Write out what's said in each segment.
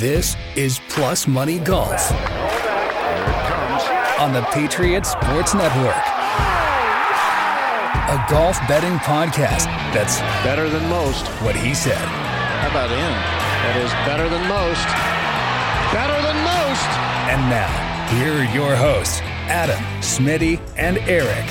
This is Plus Money Golf on the Patriot Sports Network. A golf betting podcast that's better than most. what he said. How about him? That is better than most. Better than most. And now, here are your hosts, Adam, Smitty, and Eric.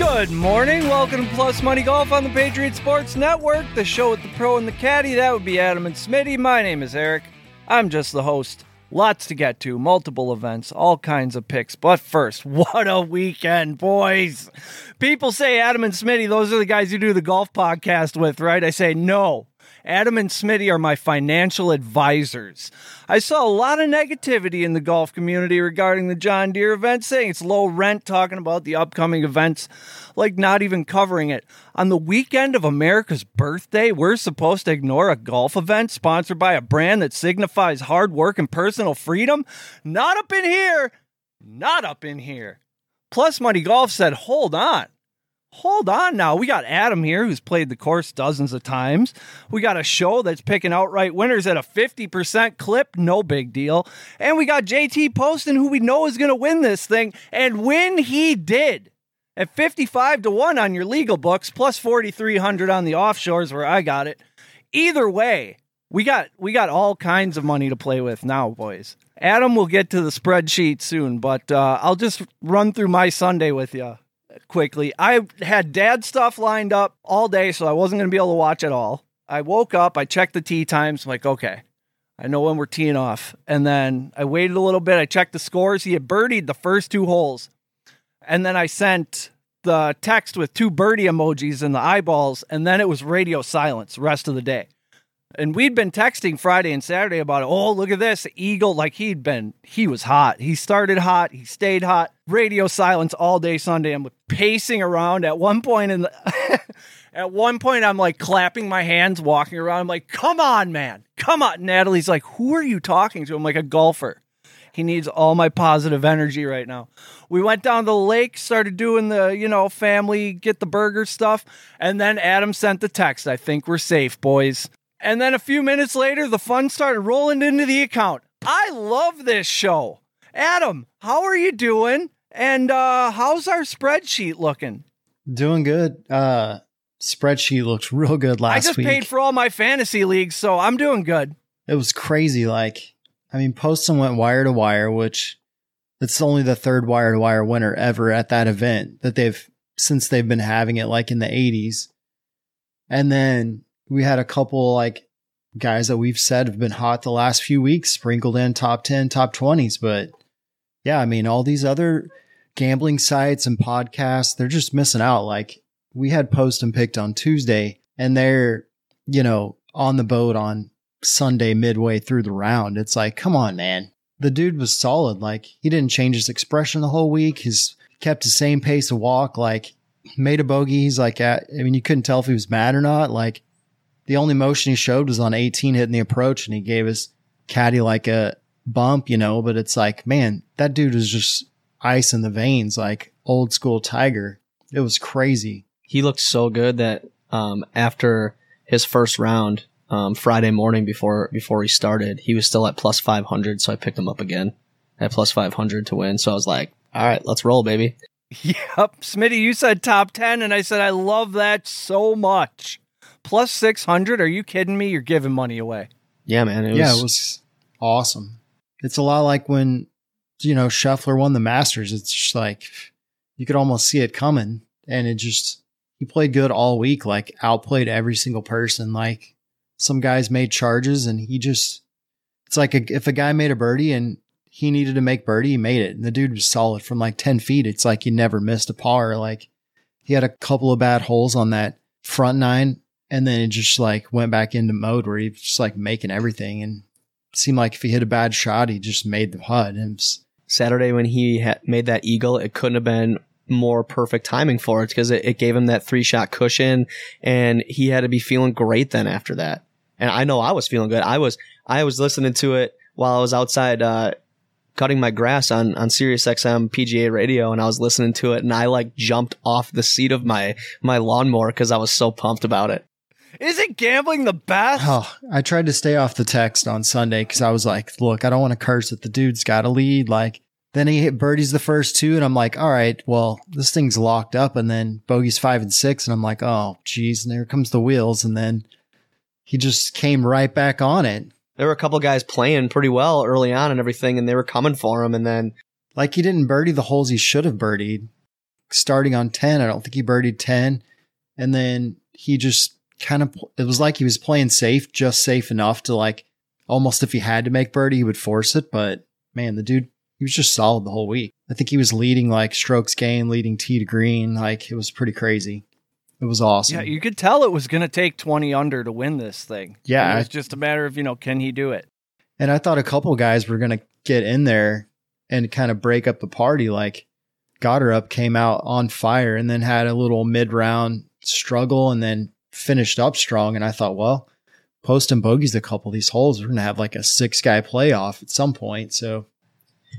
Good morning. Welcome to Plus Money Golf on the Patriot Sports Network, the show with the pro and the caddy. That would be Adam and Smitty. My name is Eric. I'm just the host. Lots to get to, multiple events, all kinds of picks. But first, what a weekend, boys. People say Adam and Smitty, those are the guys you do the golf podcast with, right? I say no. Adam and Smitty are my financial advisors. I saw a lot of negativity in the golf community regarding the John Deere event, saying it's low rent, talking about the upcoming events, like not even covering it. On the weekend of America's birthday, we're supposed to ignore a golf event sponsored by a brand that signifies hard work and personal freedom? Not up in here. Not up in here. Plus Money Golf said, hold on. Hold on now. We got Adam here who's played the course dozens of times. We got a show that's picking outright winners at a 50% clip, no big deal. And we got JT Poston who we know is going to win this thing. And when he did, at 55 to 1 on your legal books, plus 4,300 on the offshores where I got it. Either way, we got we got all kinds of money to play with now, boys. Adam will get to the spreadsheet soon, but uh, I'll just run through my Sunday with you quickly. I had dad stuff lined up all day, so I wasn't going to be able to watch at all. I woke up, I checked the tee times, I'm like, okay, I know when we're teeing off. And then I waited a little bit, I checked the scores. He had birdied the first two holes. And then I sent the text with two birdie emojis and the eyeballs, and then it was radio silence rest of the day. And we'd been texting Friday and Saturday about. Oh, look at this. Eagle, like he'd been, he was hot. He started hot. He stayed hot. Radio silence all day Sunday. I'm pacing around at one point in the, at one point, I'm like clapping my hands, walking around. I'm like, come on, man. Come on. Natalie's like, who are you talking to? I'm like, a golfer. He needs all my positive energy right now. We went down to the lake, started doing the, you know, family get the burger stuff. And then Adam sent the text. I think we're safe, boys. And then a few minutes later, the fun started rolling into the account. I love this show. Adam, how are you doing? And uh, how's our spreadsheet looking? Doing good. Uh spreadsheet looks real good last I just week. paid for all my fantasy leagues, so I'm doing good. it was crazy. Like, I mean, Poston went wire to wire, which it's only the third wire to wire winner ever at that event that they've since they've been having it like in the 80s. And then we had a couple like guys that we've said have been hot the last few weeks, sprinkled in top 10, top 20s. But yeah, I mean, all these other gambling sites and podcasts, they're just missing out. Like we had Poston picked on Tuesday and they're, you know, on the boat on Sunday midway through the round. It's like, come on, man. The dude was solid. Like he didn't change his expression the whole week. He's kept the same pace of walk. Like made a bogey. He's like, I mean, you couldn't tell if he was mad or not. Like the only motion he showed was on 18 hitting the approach and he gave his caddy like a bump, you know, but it's like, man, that dude is just ice in the veins, like old school tiger. It was crazy. he looked so good that um, after his first round um, Friday morning before before he started, he was still at plus five hundred. So I picked him up again at plus five hundred to win. So I was like, all right, let's roll, baby. Yep. Smitty, you said top 10, and I said, I love that so much. Plus 600? Are you kidding me? You're giving money away. Yeah, man. It was, yeah, it was awesome. It's a lot like when, you know, Scheffler won the Masters. It's just like you could almost see it coming. And it just, he played good all week, like outplayed every single person. Like some guys made charges and he just, it's like a, if a guy made a birdie and he needed to make birdie, he made it. And the dude was solid from like 10 feet. It's like he never missed a par. Like he had a couple of bad holes on that front nine. And then it just like went back into mode where he was just like making everything. And seemed like if he hit a bad shot, he just made the putt. And was, Saturday when he made that eagle, it couldn't have been more perfect timing for it because it, it gave him that three shot cushion and he had to be feeling great then after that. And I know I was feeling good. I was, I was listening to it while I was outside, uh, cutting my grass on, on Sirius XM PGA radio and I was listening to it and I like jumped off the seat of my, my lawnmower because I was so pumped about it. Isn't gambling the best? Oh, I tried to stay off the text on Sunday because I was like, look, I don't want to curse that the dude's got a lead. Like, then he hit birdies the first two, and I'm like, all right, well, this thing's locked up. And then bogeys five and six, and I'm like, oh, geez, and there comes the wheels. And then he just came right back on it. There were a couple guys playing pretty well early on and everything, and they were coming for him. And then, like, he didn't birdie the holes he should have birdied. Starting on 10, I don't think he birdied 10. And then he just kind of, it was like he was playing safe, just safe enough to, like, almost if he had to make birdie, he would force it. But man, the dude he was just solid the whole week. I think he was leading like strokes gained, leading tee to green. Like it was pretty crazy. It was awesome. Yeah, you could tell it was going to take 20 under to win this thing. Yeah. It's just a matter of, you know, can he do it? And I thought a couple guys were going to get in there and kind of break up the party. Like Gotterup came out on fire and then had a little mid round struggle and then finished up strong. And I thought, well, Poston bogeys a couple of these holes. We're going to have like a six guy playoff at some point. So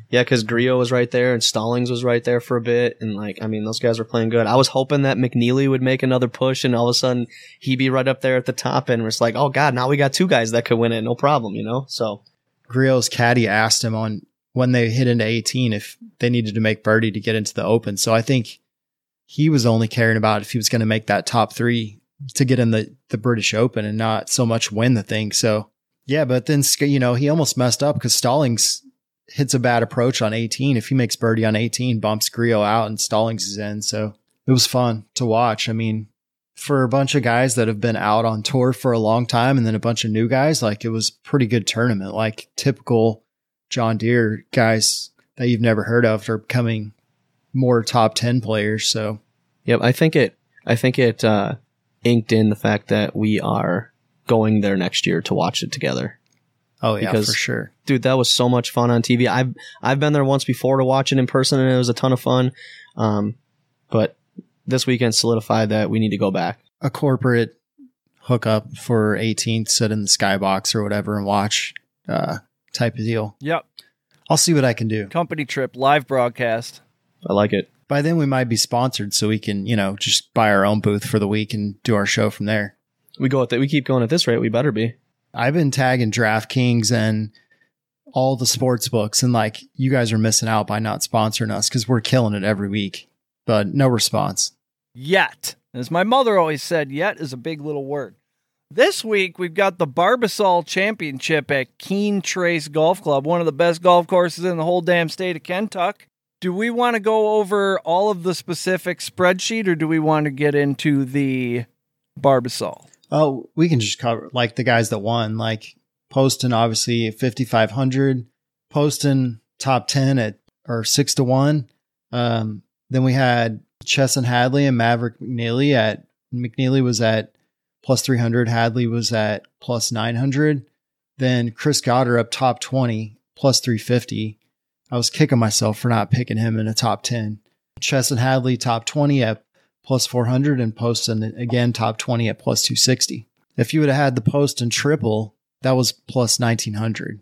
yeah, because Grillo was right there and Stallings was right there for a bit, and like I mean, those guys were playing good. I was hoping that McNealy would make another push, and all of a sudden he'd be right up there at the top, and it's like, oh god, now we got two guys that could win it, no problem, you know. So Grillo's caddy asked him on when they hit into 18 if they needed to make birdie to get into the Open. So I think he was only caring about if he was going to make that top three to get in the the British Open and not so much win the thing. So yeah, but then you know he almost messed up because Stallings hits a bad approach on 18. If he makes birdie on 18, bumps Grillo out and Stallings is in. So it was fun to watch. I mean, for a bunch of guys that have been out on tour for a long time and then a bunch of new guys, like it was pretty good tournament. Like typical John Deere guys that you've never heard of are becoming more top 10 players. So, yep, I think it, I think it, uh, inked in the fact that we are going there next year to watch it together. Oh yeah, because, for sure, dude. That was so much fun on TV. I've I've been there once before to watch it in person, and it was a ton of fun. Um, but this weekend solidified that we need to go back. A corporate hookup for 18th, sit in the skybox or whatever and watch, uh, type of deal. Yep. I'll see what I can do. Company trip, live broadcast. I like it. By then we might be sponsored, so we can, you know, just buy our own booth for the week and do our show from there. We go at that. We keep going at this rate. We better be. I've been tagging DraftKings and all the sports books, and like you guys are missing out by not sponsoring us because we're killing it every week, but no response. Yet. As my mother always said, yet is a big little word. This week, we've got the Barbasol Championship at Keene Trace Golf Club, one of the best golf courses in the whole damn state of Kentucky. Do we want to go over all of the specific spreadsheet or do we want to get into the Barbasol? Oh, we can just cover like the guys that won, like Poston, obviously 5,500, Poston top 10 at or six to one. Um, then we had Chesson Hadley and Maverick McNealy at McNealy was at plus 300. Hadley was at plus 900. Then Chris Gotterup top 20 plus 350. I was kicking myself for not picking him in a top 10. Chesson Hadley top 20 at plus 400 and Poston again top 20 at plus 260. If you would have had the Poston triple, that was plus 1900,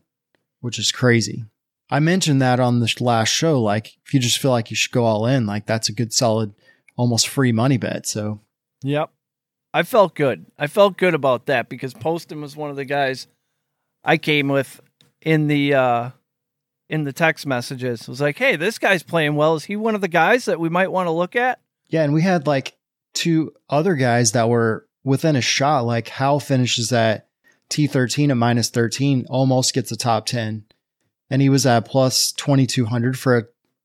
which is crazy. I mentioned that on the last show. Like, if you just feel like you should go all in, like that's a good, solid, almost free money bet. So, yep. I felt good. I felt good about that because Poston was one of the guys I came with in the uh in the text messages. It was like, hey, this guy's playing well. Is he one of the guys that we might want to look at? Yeah, and we had like two other guys that were within a shot. Like Howell finishes at T13 at minus 13, almost gets a top 10. And he was at plus 2200 for a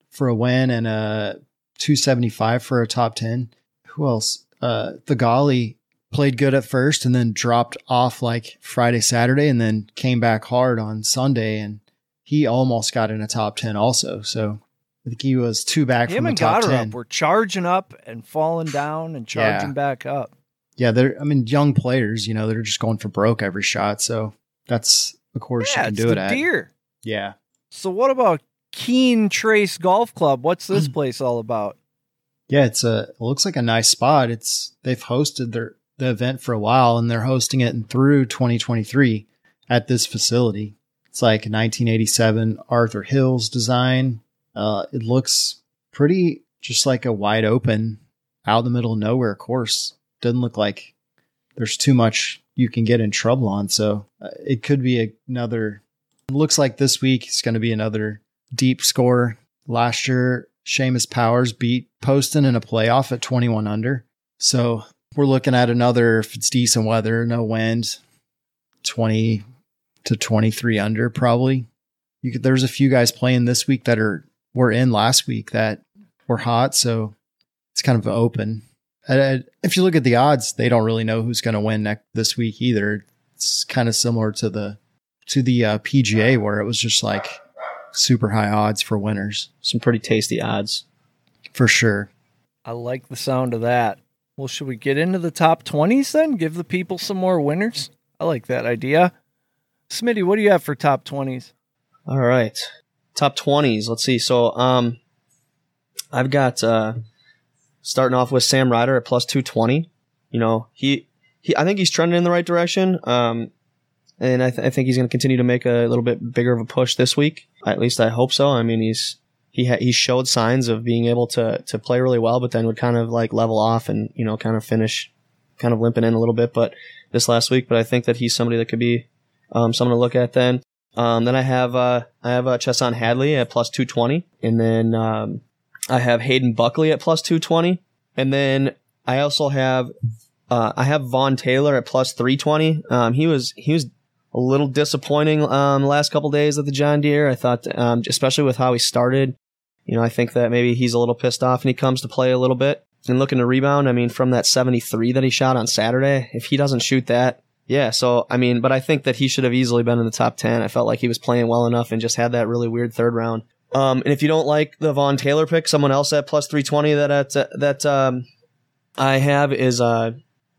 for a win and a 275 for a top 10. Who else? Uh the Golly played good at first and then dropped off like Friday, Saturday, and then came back hard on Sunday and he almost got in a top 10 also. So I think he was two back Him from the and top Gotterup 10. We're charging up and falling down and charging Yeah. back up. Yeah, they're I mean young players, you know, they're just going for broke every shot. So that's the course yeah, you can do it at. deer. Yeah. So what about Keene Trace Golf Club? What's this place all about? Yeah, it's a it looks like a nice spot. It's they've hosted their the event for a while and they're hosting it through 2023 at this facility. It's like 1987 Arthur Hills design. Uh, it looks pretty just like a wide open out in the middle of nowhere course. Doesn't look like there's too much you can get in trouble on. So uh, it could be another. Looks like this week is going to be another deep score. Last year, Seamus Powers beat Poston in a playoff at 21 under. So we're looking at another, if it's decent weather, no wind, 20 to 23 under probably. You could, there's a few guys playing this week that are were in last week that were hot, so it's kind of open. if you look at the odds, they don't really know who's going to win next this week either. It's kind of similar to the to the uh, PGA where it was just like super high odds for winners. Some pretty tasty odds. For sure. I like the sound of that. Well, should we get into the top 20s then? Give the people some more winners? I like that idea. Smitty, what do you have for top 20s? All right. Top 20s. Let's see. So, um, I've got, uh, starting off with Sam Ryder at plus 220. You know, he, he, I think he's trending in the right direction. Um, and I, th- I think he's going to continue to make a little bit bigger of a push this week. At least I hope so. I mean, he's he ha- he showed signs of being able to to play really well, but then would kind of like level off and you know kind of finish, kind of limping in a little bit. But this last week, but I think that he's somebody that could be um, someone to look at. Then um, then I have uh, I have uh, Chesson Hadley at plus two twenty, and then um, I have Hayden Buckley at plus two twenty, and then I also have uh, I have Vaughn Taylor at plus three twenty. Um, he was he was a little disappointing um, last couple days at the John Deere. I thought, um, especially with how he started, you know, I think that maybe he's a little pissed off and he comes to play a little bit and looking to rebound. I mean, from that 73 that he shot on Saturday, if he doesn't shoot that, yeah. So, I mean, but I think that he should have easily been in the top 10. I felt like he was playing well enough and just had that really weird third round. Um, and if you don't like the Vaughn Taylor pick, someone else at plus 320 that, at, uh, that, um, I have is, uh,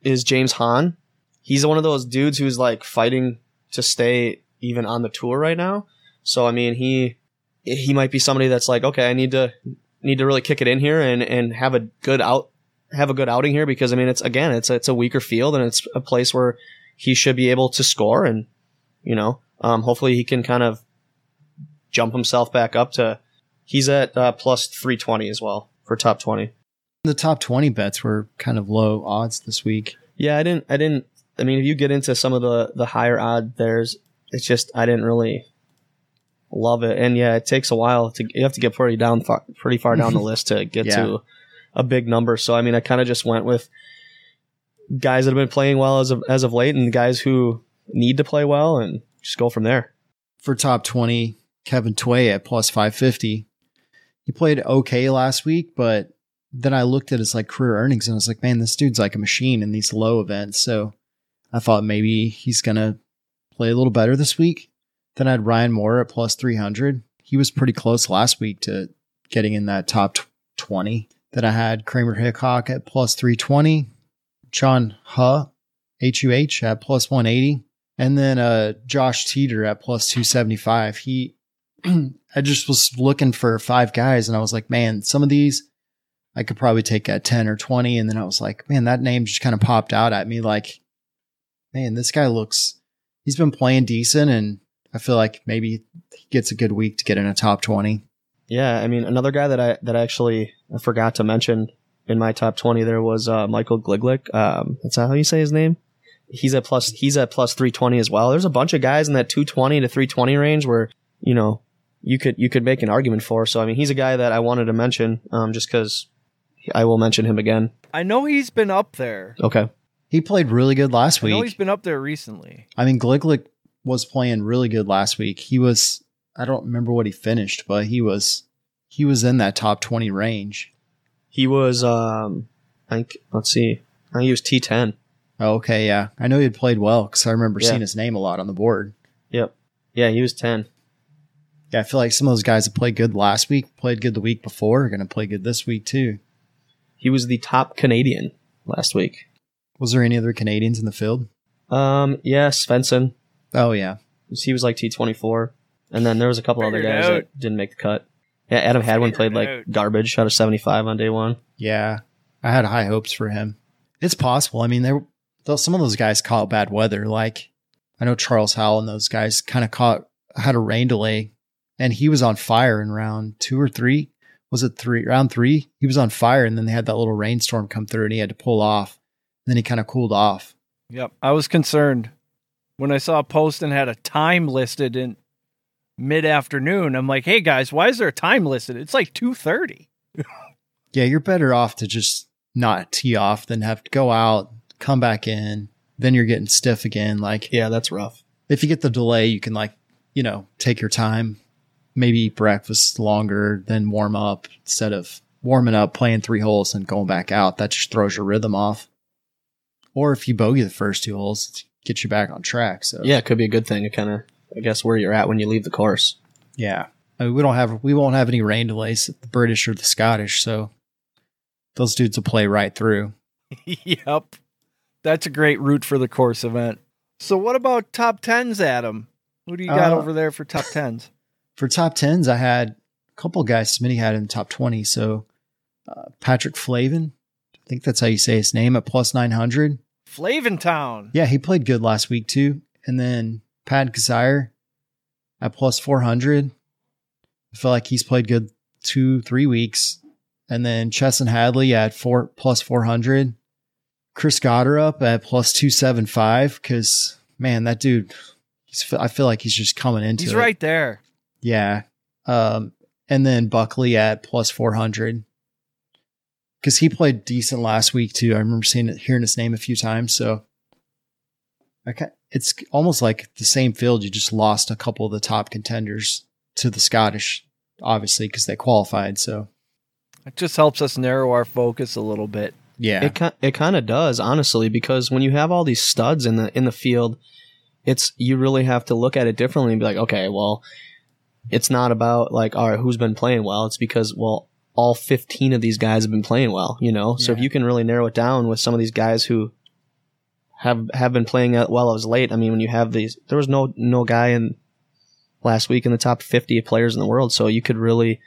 is James Hahn. He's one of those dudes who's like fighting to stay even on the tour right now. So I mean, he he might be somebody that's like, okay, I need to need to really kick it in here and and have a good out have a good outing here because I mean, it's again, it's it's a weaker field and it's a place where he should be able to score and you know, um, hopefully he can kind of jump himself back up to. He's at uh, plus three twenty as well for top twenty. The top twenty bets were kind of low odds this week. Yeah, I didn't. I didn't I mean, if you get into some of the the higher odd, there's it's just I didn't really love it, and yeah, it takes a while to you have to get pretty down far, pretty far down the list to get yeah. to a big number. So I mean, I kind of just went with guys that have been playing well as of as of late, and guys who need to play well, and just go from there. For top twenty, Kevin Tway at plus five fifty. He played okay last week, but then I looked at his like career earnings and I was like, man, this dude's like a machine in these low events. So I thought maybe he's going to play a little better this week. Then I had Ryan Moore at plus 300. He was pretty close last week to getting in that top 20. Then I had Kramer Hickok at plus 320, John Huh, H-U-H at plus 180, and then uh, Josh Teater at plus 275. He, I just was looking for five guys and I was like, man, some of these I could probably take at 10 or 20. And then I was like, man, that name just kind of popped out at me like man, this guy looks, he's been playing decent and I feel like maybe he gets a good week to get in a top 20. Yeah. I mean, another guy that I, that I actually forgot to mention in my top 20 there was uh, Michael Gligic. Um, that's how you say his name. He's at plus, he's at plus 320 as well. There's a bunch of guys in that 220 to 320 range where, you know, you could, you could make an argument for. So, I mean, he's a guy that I wanted to mention, um, just cause I will mention him again. I know he's been up there. Okay. He played really good last week. I know he's been up there recently. I mean, Gligic was playing really good last week. He was I don't remember what he finished, but he was he was in that top twenty range. He was um I think let's see. I think he was T ten. Oh, okay, yeah. I know he had played well because I remember yeah. seeing his name a lot on the board. Yep. Yeah, he was ten. Yeah, I feel like some of those guys that played good last week, played good the week before, are going to play good this week too. He was the top Canadian last week. Was there any other Canadians in the field? Um, yeah, Svensson. Oh yeah, he was like T twenty four, and then there was a couple other guys that didn't make the cut. Yeah, Adam Hadwin played like garbage, shot a seventy five on day one. Yeah, I had high hopes for him. It's possible. I mean, there some of those guys caught bad weather. Like I know Charles Howell and those guys kind of caught had a rain delay, and he was on fire in round two or three. Was it three? Round three, he was on fire, and then they had that little rainstorm come through, and he had to pull off then he kind of cooled off. Yep. I was concerned when I saw a post and had a time listed in mid afternoon. I'm like, hey guys, why is there a time listed? It's like two thirty. Yeah, you're better off to just not tee off than have to go out, come back in, then you're getting stiff again. Like Yeah, that's rough. if you get the delay, you can like, you know, take your time, maybe eat breakfast longer, then warm up instead of warming up, playing three holes and going back out. That just throws your rhythm off. Or if you bogey the first two holes, get you back on track. So Yeah, it could be a good thing to kind of, I guess, where you're at when you leave the course. yeah. I mean, we don't have we won't have any rain delays the British or the Scottish, so those dudes will play right through. yep. That's a great route for the course event. So what about top tens, Adam? Who do you got Uh, over there for top tens? For top tens, I had a couple guys Smitty had in the top twenty. So uh, Patrick Flavin, I think that's how you say his name at plus nine hundred. Flaventown. Yeah, he played good last week too. And then Pad Kazire at plus 400. I feel like he's played good two, three weeks. And then Chesson Hadley at four plus 400. Chris Gotterup at plus 275 because, man, that dude, he's, I feel like he's just coming into He's it. right there. Yeah. Um, and then Buckley at plus 400 because he played decent last week too. I remember seeing it, hearing his name a few times. So I ca it's almost like the same field. You just lost a couple of the top contenders to the Scottish, obviously, because they qualified. So It just helps us narrow our focus a little bit. yeah, It it kind of does, honestly, because when you have all these studs in the in the field, it's you really have to look at it differently and be like, okay, well, it's not about like, all right, who's been playing well. It's because well, all 15 of these guys have been playing well, you know. So if you can really narrow it down with some of these guys who have have been playing out well as late. I mean, when you have these, there was no no guy in last week in the top 50 players in the world, so you could really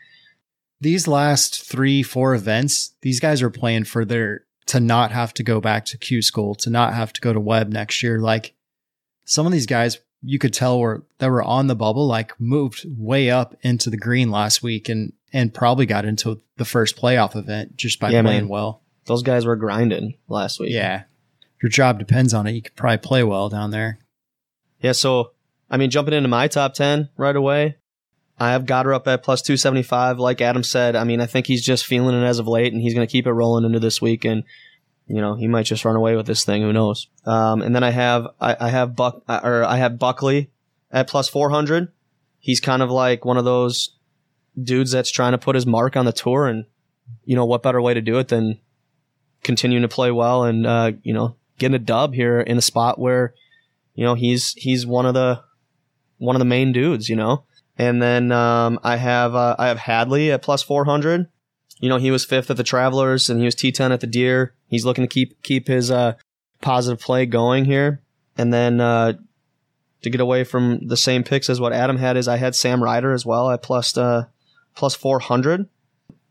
these last three, four events, these guys are playing for their to not have to go back to Q school, to not have to go to web next year. Like some of these guys you could tell were that were on the bubble, like moved way up into the green last week and and probably got into the first playoff event just by Yeah, playing man. well. those guys were grinding last week. Yeah. Your job depends on it. You could probably play well down there. Yeah, so I mean, jumping into my top ten right away, I have her up at plus two seventy five. Like Adam said, I mean, I think he's just feeling it as of late, and he's going to keep it rolling into this week, and you know, he might just run away with this thing. Who knows? Um, and then I have I, I have Buck or I have Buckley at plus four hundred. He's kind of like one of those dudes that's trying to put his mark on the tour, and you know, what better way to do it than continuing to play well and uh, you know, getting a dub here in a spot where you know he's he's one of the one of the main dudes, you know. And then um, I have uh, I have Hadley at plus four hundred. You know, he was fifth at the Travelers and he was T ten at the Deer. He's looking to keep keep his uh, positive play going here. And then uh, to get away from the same picks as what Adam had is I had Sam Ryder as well at plus uh, plus four hundred.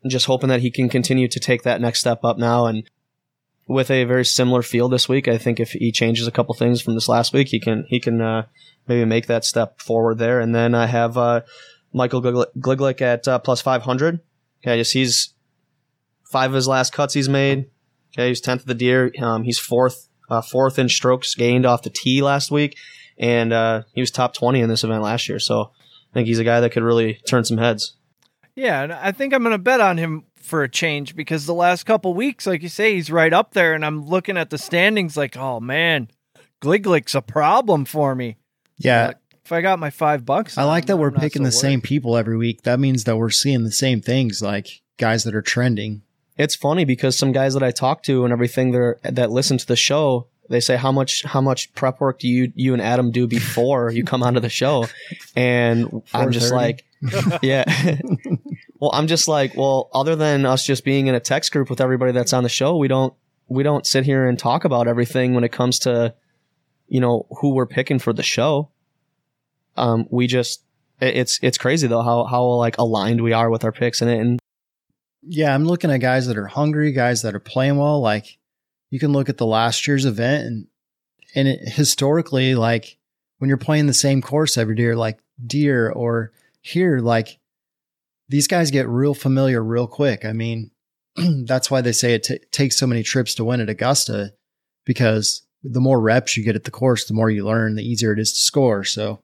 Just hoping that he can continue to take that next step up now and with a very similar field this week. I think if he changes a couple things from this last week, he can he can uh, maybe make that step forward there. And then I have uh, Michael Gligl- Gliglick at uh, plus five hundred. Okay, just he's five of his last cuts he's made. Okay, he's tenth of the deer. Um, he's fourth uh, fourth in strokes gained off the tee last week, and uh, he was top twenty in this event last year. So I think he's a guy that could really turn some heads. Yeah, and I think I'm going to bet on him for a change because the last couple weeks, like you say, he's right up there, and I'm looking at the standings like, oh man, Gliglick's a problem for me. Yeah. Like, if I got my five bucks, I like that I'm we're not picking so the same people every week. That means that we're seeing the same things, like guys that are trending. it's funny because some guys that I talk to and everything there that listen to the show, they say how much how much prep work do you you and Adam do before you come onto the show, and I'm just like, yeah. well, I'm just like, well, other than us just being in a text group with everybody that's on the show, we don't we don't sit here and talk about everything when it comes to, you know, who we're picking for the show. Um, we just it's it's crazy though how how like aligned we are with our picks and it and Yeah, I'm looking at guys that are hungry, guys that are playing well. Like you can look at the last year's event and and it, historically, like when you're playing the same course every year, like deer or here, like these guys get real familiar real quick. I mean, that's why they say it t- takes so many trips to win at Augusta because the more reps you get at the course, the more you learn, the easier it is to score. So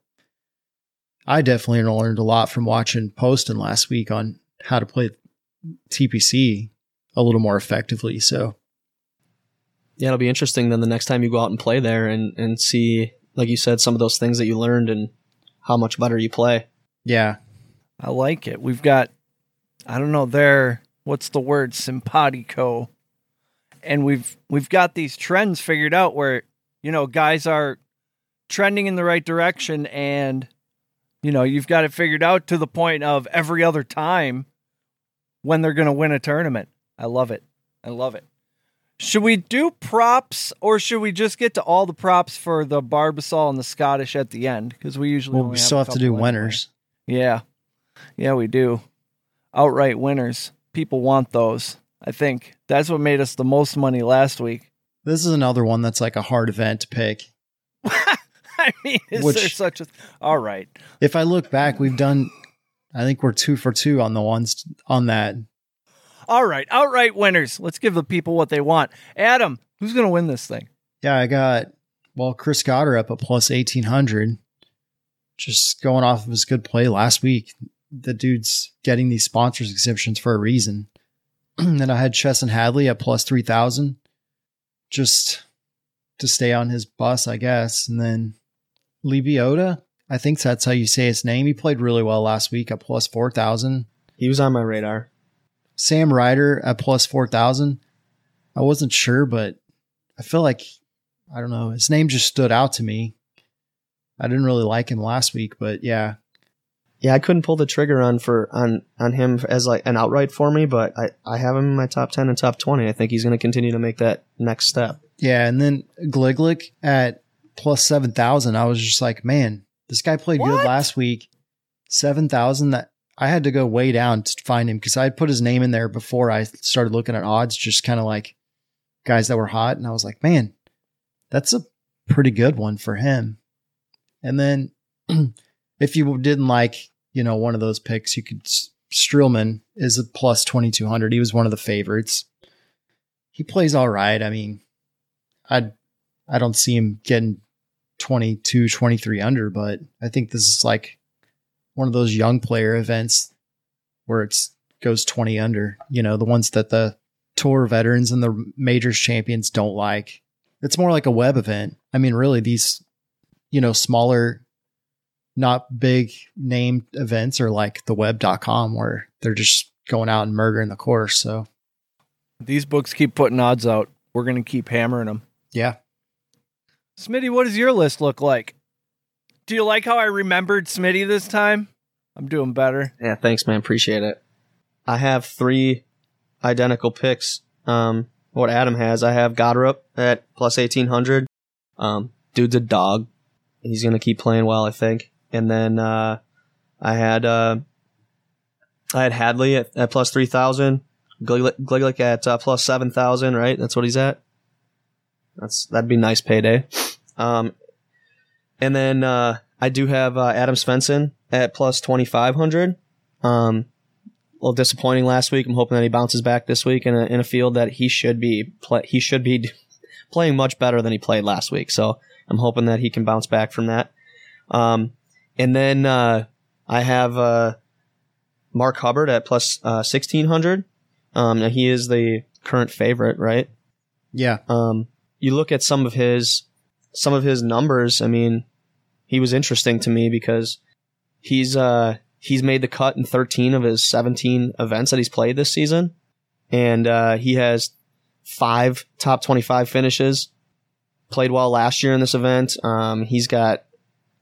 I definitely learned a lot from watching Poston last week on how to play TPC a little more effectively. So Yeah, it'll be interesting then the next time you go out and play there and, and see, like you said, some of those things that you learned and how much better you play. Yeah, I like it. We've got, I don't know, there. What's the word? Simpatico, and we've we've got these trends figured out where you know guys are trending in the right direction, and you know you've got it figured out to the point of every other time when they're going to win a tournament. I love it. I love it. Should we do props or should we just get to all the props for the Barbasol and the Scottish at the end? Because we usually well, we still have to do winners. Yeah. Yeah, we do. Outright winners. People want those. I think that's what made us the most money last week. This is another one that's like a hard event to pick. I mean, is Which- there such a All right. If I look back, we've done, I think we're two for two on the ones on that. All right. Outright winners. Let's give the people what they want. Adam, who's going to win this thing? Yeah, I got, well, Chris Gotterup at plus 1800. Just going off of his good play last week. The dude's getting these sponsors exemptions for a reason. then I had Chesson Hadley at plus 3000. Just to stay on his bus, I guess. And then Lee Biota, I think that's how you say his name. He played really well last week at plus 4000. He was on my radar. Sam Ryder at plus 4,000. I wasn't sure, but I feel like, I don't know, his name just stood out to me. I didn't really like him last week, but yeah. Yeah, I couldn't pull the trigger on for on on him as like an outright for me, but I I have him in my top ten and top twenty. I think he's going to continue to make that next step. Yeah. And then Gliglick at plus 7,000. I was just like, man, this guy played What? good last week. 7,000 that I had to go way down to find him because I had put his name in there before I started looking at odds, just kind of like guys that were hot. And I was like, man, that's a pretty good one for him. And then if you didn't like, you know, one of those picks, you could Streelman is a plus 2200. He was one of the favorites. He plays all right. I mean, I I don't see him getting 22, 23 under, but I think this is like one of those young player events where it's goes 20 under, you know, the ones that the tour veterans and the majors champions don't like. It's more like a web event. I mean, really these, you know, smaller, not big name events are like the web.com where they're just going out and murdering the course. So These books keep putting odds out. We're going to keep hammering them. yeah. Smitty, what does your list look like? Do you like how I remembered Smitty this time? I'm doing better. Yeah, thanks, man. Appreciate it. I have three identical picks. Um, what Adam has, I have Gotterup at plus eighteen hundred. Um, dude's a dog. He's gonna keep playing well, I think. And then uh, I had uh, I had Hadley at, at plus three thousand. Gliglick at uh, plus seven thousand. Right, that's what he's at. That's that'd be nice payday. Um, and then uh, I do have uh, Adam Svensson at plus twenty five hundred. Um, a little disappointing last week. I'm hoping that he bounces back this week in a in a field that he should be play, he should be playing much better than he played last week. So I'm hoping that he can bounce back from that. Um, and then uh, I have uh, Mark Hubbard at plus uh, sixteen hundred. Um, now he is the current favorite, right? Yeah. Um, you look at some of his some of his numbers. I mean, he was interesting to me because he's uh he's made the cut in 13 of his 17 events that he's played this season, and uh, he has five top 25 finishes. Played well last year in this event. Um, he's got,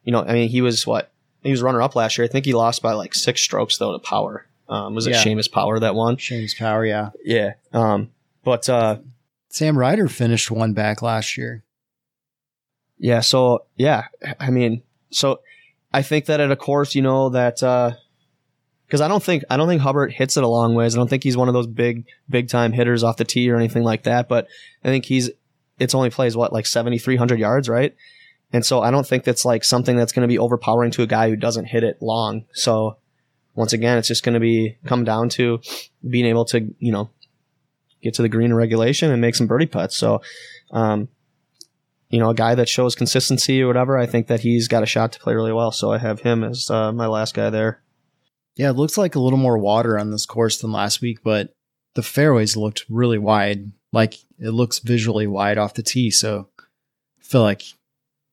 you know, I mean, he was what he was runner up last year. I think he lost by like six strokes though to Power. Um, was it Yeah. Seamus Power that won? Shane's power. Yeah. Yeah. Um, but uh, Sam Ryder finished one back last year. Yeah, so yeah, I mean, so I think that at a course, you know, that because I don't think I don't think Hubbard hits it a long ways. I don't think he's one of those big big time hitters off the tee or anything like that. But I think he's it's only plays what like seventy three hundred yards, right? And so I don't think that's like something that's going to be overpowering to a guy who doesn't hit it long. So once again, it's just going to be come down to being able to you know get to the green regulation and make some birdie putts. So. Um, you know, a guy that shows consistency or whatever, I think that he's got a shot to play really well. So I have him as uh, my last guy there. Yeah, it looks like a little more water on this course than last week, but the fairways looked really wide. Like it looks visually wide off the tee. So I feel like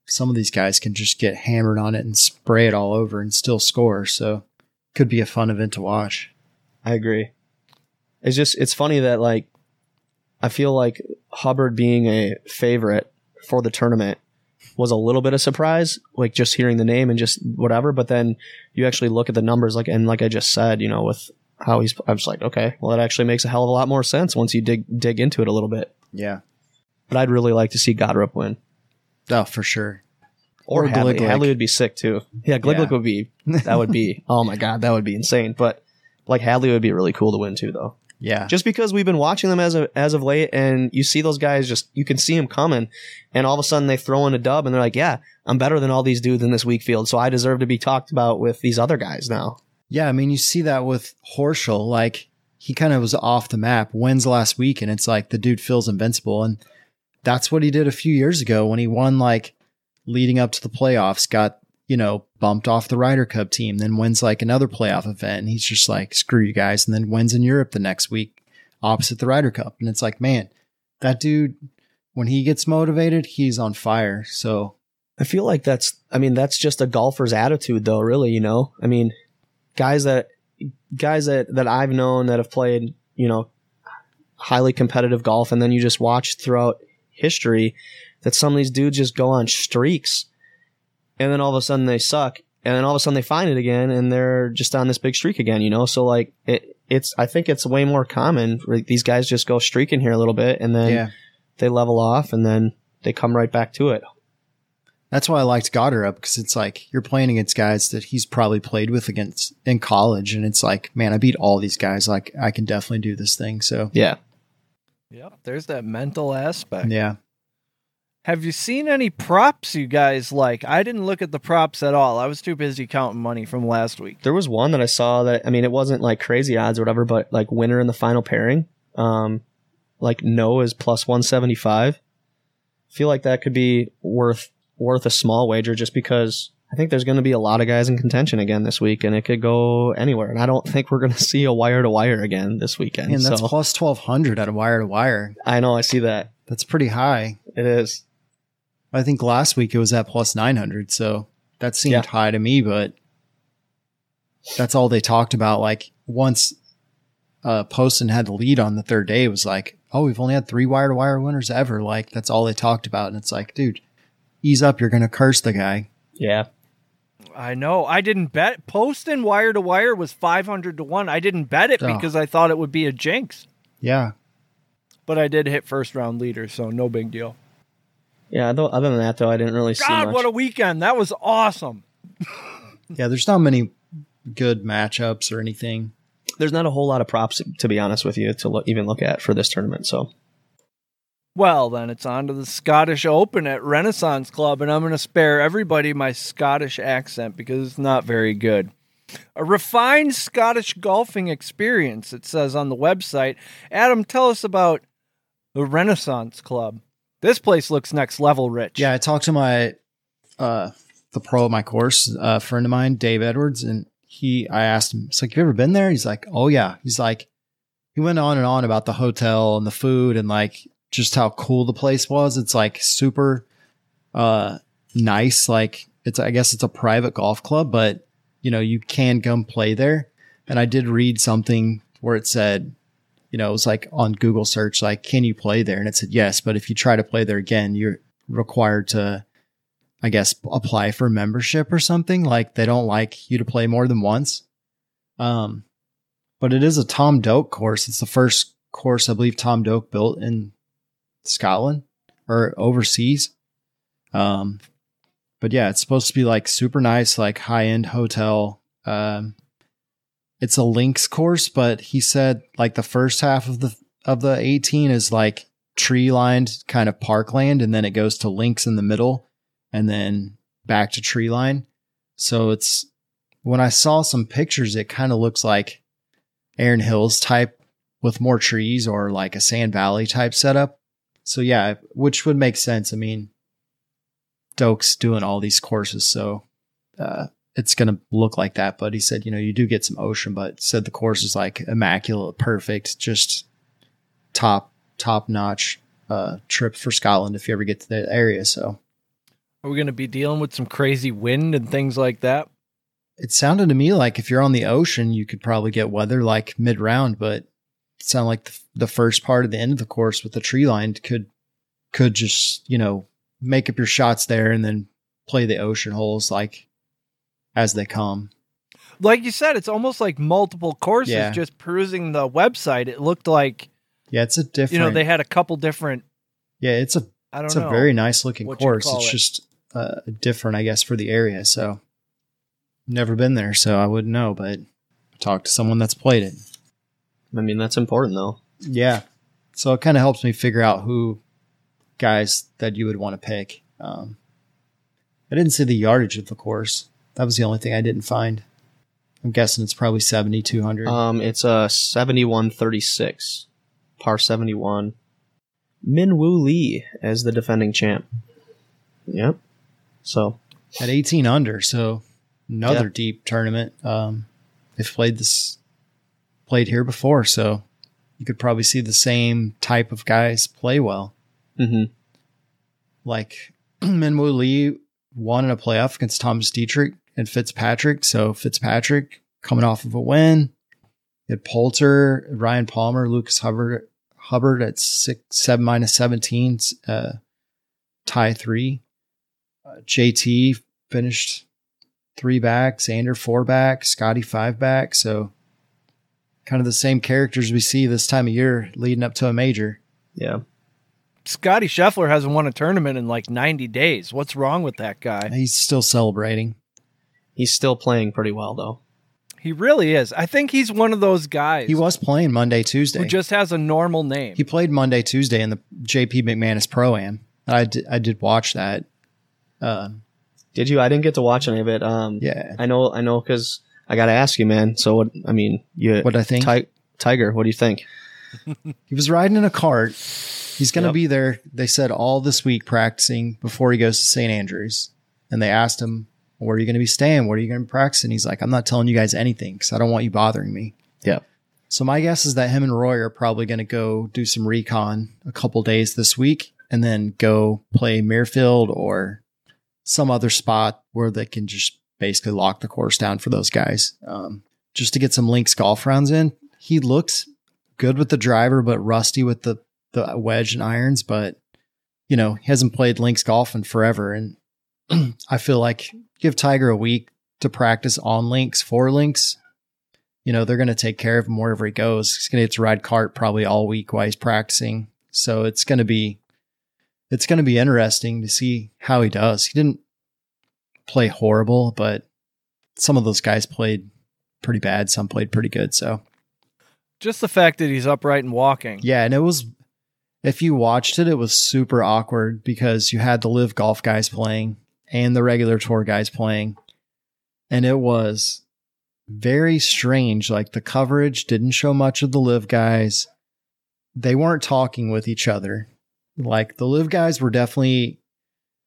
some of these guys can just get hammered on it and spray it all over and still score. So could be a fun event to watch. I agree. It's just it's funny that like I feel like Hubbard being a favorite for the tournament was a little bit of surprise, like just hearing the name and just whatever. But then you actually look at the numbers, like and like I just said, you know, with how he's, I was like, okay, well, that actually makes a hell of a lot more sense once you dig dig into it a little bit. Yeah. But I'd really like to see Gotterup win. Oh, for sure. Or, Or Hadley. Hadley would be sick too. Yeah, Gliglick Yeah. would be. That would be. oh my god, that would be insane. But like Hadley would be really cool to win too, though. Yeah. Just because we've been watching them as of as of late, and you see those guys just you can see them coming, and all of a sudden they throw in a dub, and they're like, "Yeah, I'm better than all these dudes in this weak field, so I deserve to be talked about with these other guys now." Yeah, I mean, you see that with Horschel. Like, he kind of was off the map. Wins last week, and it's like the dude feels invincible. And that's what he did a few years ago when he won, like, leading up to the playoffs, got, you know, bumped off the Ryder Cup team, then wins, like, another playoff event. And he's just like, screw you guys. And then wins in Europe the next week, opposite the Ryder Cup. And it's like, man, that dude, when he gets motivated, he's on fire. So, I feel like that's I mean that's just a golfer's attitude though really you know I mean guys that guys that that I've known that have played you know highly competitive golf and then you just watch throughout history that some of these dudes just go on streaks and then all of a sudden they suck and then all of a sudden they find it again and they're just on this big streak again you know so like it it's I think it's way more common for these guys just go streaking here a little bit and then yeah. they level off and then they come right back to it That's why I liked Gotterup because it's like you're playing against guys that he's probably played with against in college, and it's like, man, I beat all these guys. Like I can definitely do this thing. So yeah Yep, there's that mental aspect. yeah, Have you seen any props you guys like? I didn't look at the props at all. I was too busy counting money from last week. There was one that I saw that I mean it wasn't like crazy odds or whatever, but like winner in the final pairing, um, like no is plus one seventy five. Feel like that could be worth worth a small wager just because I think there's going to be a lot of guys in contention again this week, and it could go anywhere. And I don't think we're going to see a wire to wire again this weekend. and that's so plus twelve hundred at a wire to wire. I know I see that That's pretty high. it is. I think last week it was at plus nine hundred. So that seemed Yeah. high to me, but that's all they talked about. Like once uh, Poston had the lead on the third day, it was like, oh, we've only had three wire to wire winners ever. Like that's all they talked about, and it's like, dude, ease up. You're gonna curse the guy. Yeah, I know. I didn't bet. Poston wire to wire was 500 to 1. I didn't bet it Oh. because I thought it would be a jinx. Yeah, But I did hit first round leader, so no big deal. yeah. Though, other than that, though, I didn't really see God, much. what a weekend. That was awesome. yeah. There's not many good matchups or anything. There's not a whole lot of props to be honest with you to look, even look at for this tournament. So Well, then it's on to the Scottish Open at Renaissance Club, and I'm going to spare everybody my Scottish accent because it's not very good. A refined Scottish golfing experience, it says on the website. Adam, tell us about the Renaissance Club. This place looks next level rich. Yeah, I talked to my uh the pro of my course, a friend of mine, Dave Edwards, and he I asked him, it's like, Have you ever been there? He's like, Oh yeah. He's like he went on and on about the hotel and the food and like just how cool the place was. It's like super uh nice. Like it's I guess it's a private golf club, but you know, you can come play there. And I did read something where it said, you know, it was like on Google search, like, can you play there? And it said yes, but if you try to play there again, you're required to, I guess, apply for membership or something. Like they don't like you to play more than once. Um, but it is a Tom Doak course. It's the first course I believe Tom Doak built in Scotland or overseas. Um, but yeah, it's supposed to be like super nice, like high end hotel. Um, it's a links course, but he said like the first half of the of the 18 is like tree lined kind of parkland, and then it goes to links in the middle, and then back to tree line. So it's when I saw some pictures, it kind of looks like Erin Hills type with more trees or like a Sand Valley type setup. So yeah, which would make sense. I mean, Doak's doing all these courses, so uh, it's going to look like that. But he said, you know, you do get some ocean, but said the course is like immaculate, perfect, just top top notch uh, trip for Scotland if you ever get to that area. So Are we going to be dealing with some crazy wind and things like that? it sounded to me like if you're on the ocean, you could probably get weather like mid round, but it sounded like the, the first part of the end of the course with the tree line could could just you know make up your shots there and then play the ocean holes like as they come. Like you said, it's almost like multiple courses. Yeah. Just perusing the website, it looked like Yeah, it's a different. you know they had a couple different. yeah, it's a I don't it's know. a very nice looking course. It's it. just uh, different, I guess, for the area. So never been there, so I wouldn't know. But talk to someone that's played it. I mean, that's important though. Yeah. So it kind of helps me figure out who guys that you would want to pick. Um, I didn't see the yardage of the course. That was the only thing I didn't find. I'm guessing it's probably 7,200. Um, it's a seventy-one thirty-six, par seventy-one. Min Woo Lee as the defending champ. Yep. So At 18 under, so another Yeah. deep tournament. Um, they've played this, played here before, so you could probably see the same type of guys play well. hmm like Minwoo Lee won in a playoff against Thomas Detry and Fitzpatrick. So Fitzpatrick coming off of a win. You had Poulter, Ryan Palmer, Lucas Herbert, Herbert at six, seven minus 17, uh, tie three. Uh, JT finished three back, Xander four back, Scotty five back. So kind of the same characters we see this time of year leading up to a major. yeah. Scotty Scheffler hasn't won a tournament in like 90 days. What's wrong with that guy? He's still celebrating. He's still playing pretty well though. He really is. I think he's one of those guys He was playing Monday, Tuesday. who just has a normal name. he played Monday, Tuesday in the JP McManus Pro Am. I did, I did watch that. Uh, Did you? I didn't get to watch any of it. Um, yeah. I know. I know because I got to ask you, man. So what? I mean, you. What I think? Ti- Tiger. What do you think? He was riding in a cart. He's going to Yep. be there, they said, all this week practicing before he goes to St. Andrews. And they asked him, Where are you going to be staying? What are you going to be practicing? He's like, I'm not telling you guys anything because I don't want you bothering me. Yeah. So my guess is that him and Roy are probably going to go do some recon a couple days this week and then go play Muirfield or some other spot where they can just basically lock the course down for those guys. Um, just to get some links golf rounds in. He looks good with the driver, but rusty with the, the wedge and irons. But, you know, he hasn't played links golf in forever. And I feel like give Tiger a week to practice on links, for links. You know, they're going to take care of him wherever he goes. He's going to get to ride cart probably all week while he's practicing. So it's going to be, it's going to be interesting to see how he does. He didn't play horrible, but some of those guys played pretty bad. Some played pretty good. So Just the fact that he's upright and walking. yeah, and it was if you watched it, it was super awkward because you had the live golf guys playing and the regular tour guys playing. And it was very strange. Like the coverage didn't show much of the live guys. They weren't talking with each other. Like the live guys were definitely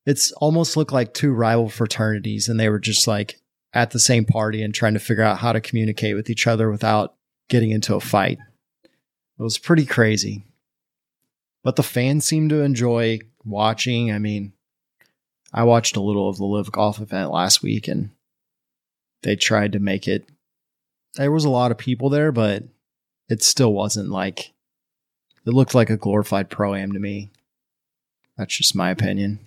it's almost looked like two rival fraternities and they were just like at the same party and trying to figure out how to communicate with each other without getting into a fight. It was pretty crazy. But the fans seemed to enjoy watching. I mean, I watched a little of the live golf event last week and they tried to make it there was a lot of people there, but it still wasn't like it looked like a glorified pro am to me. That's just my opinion.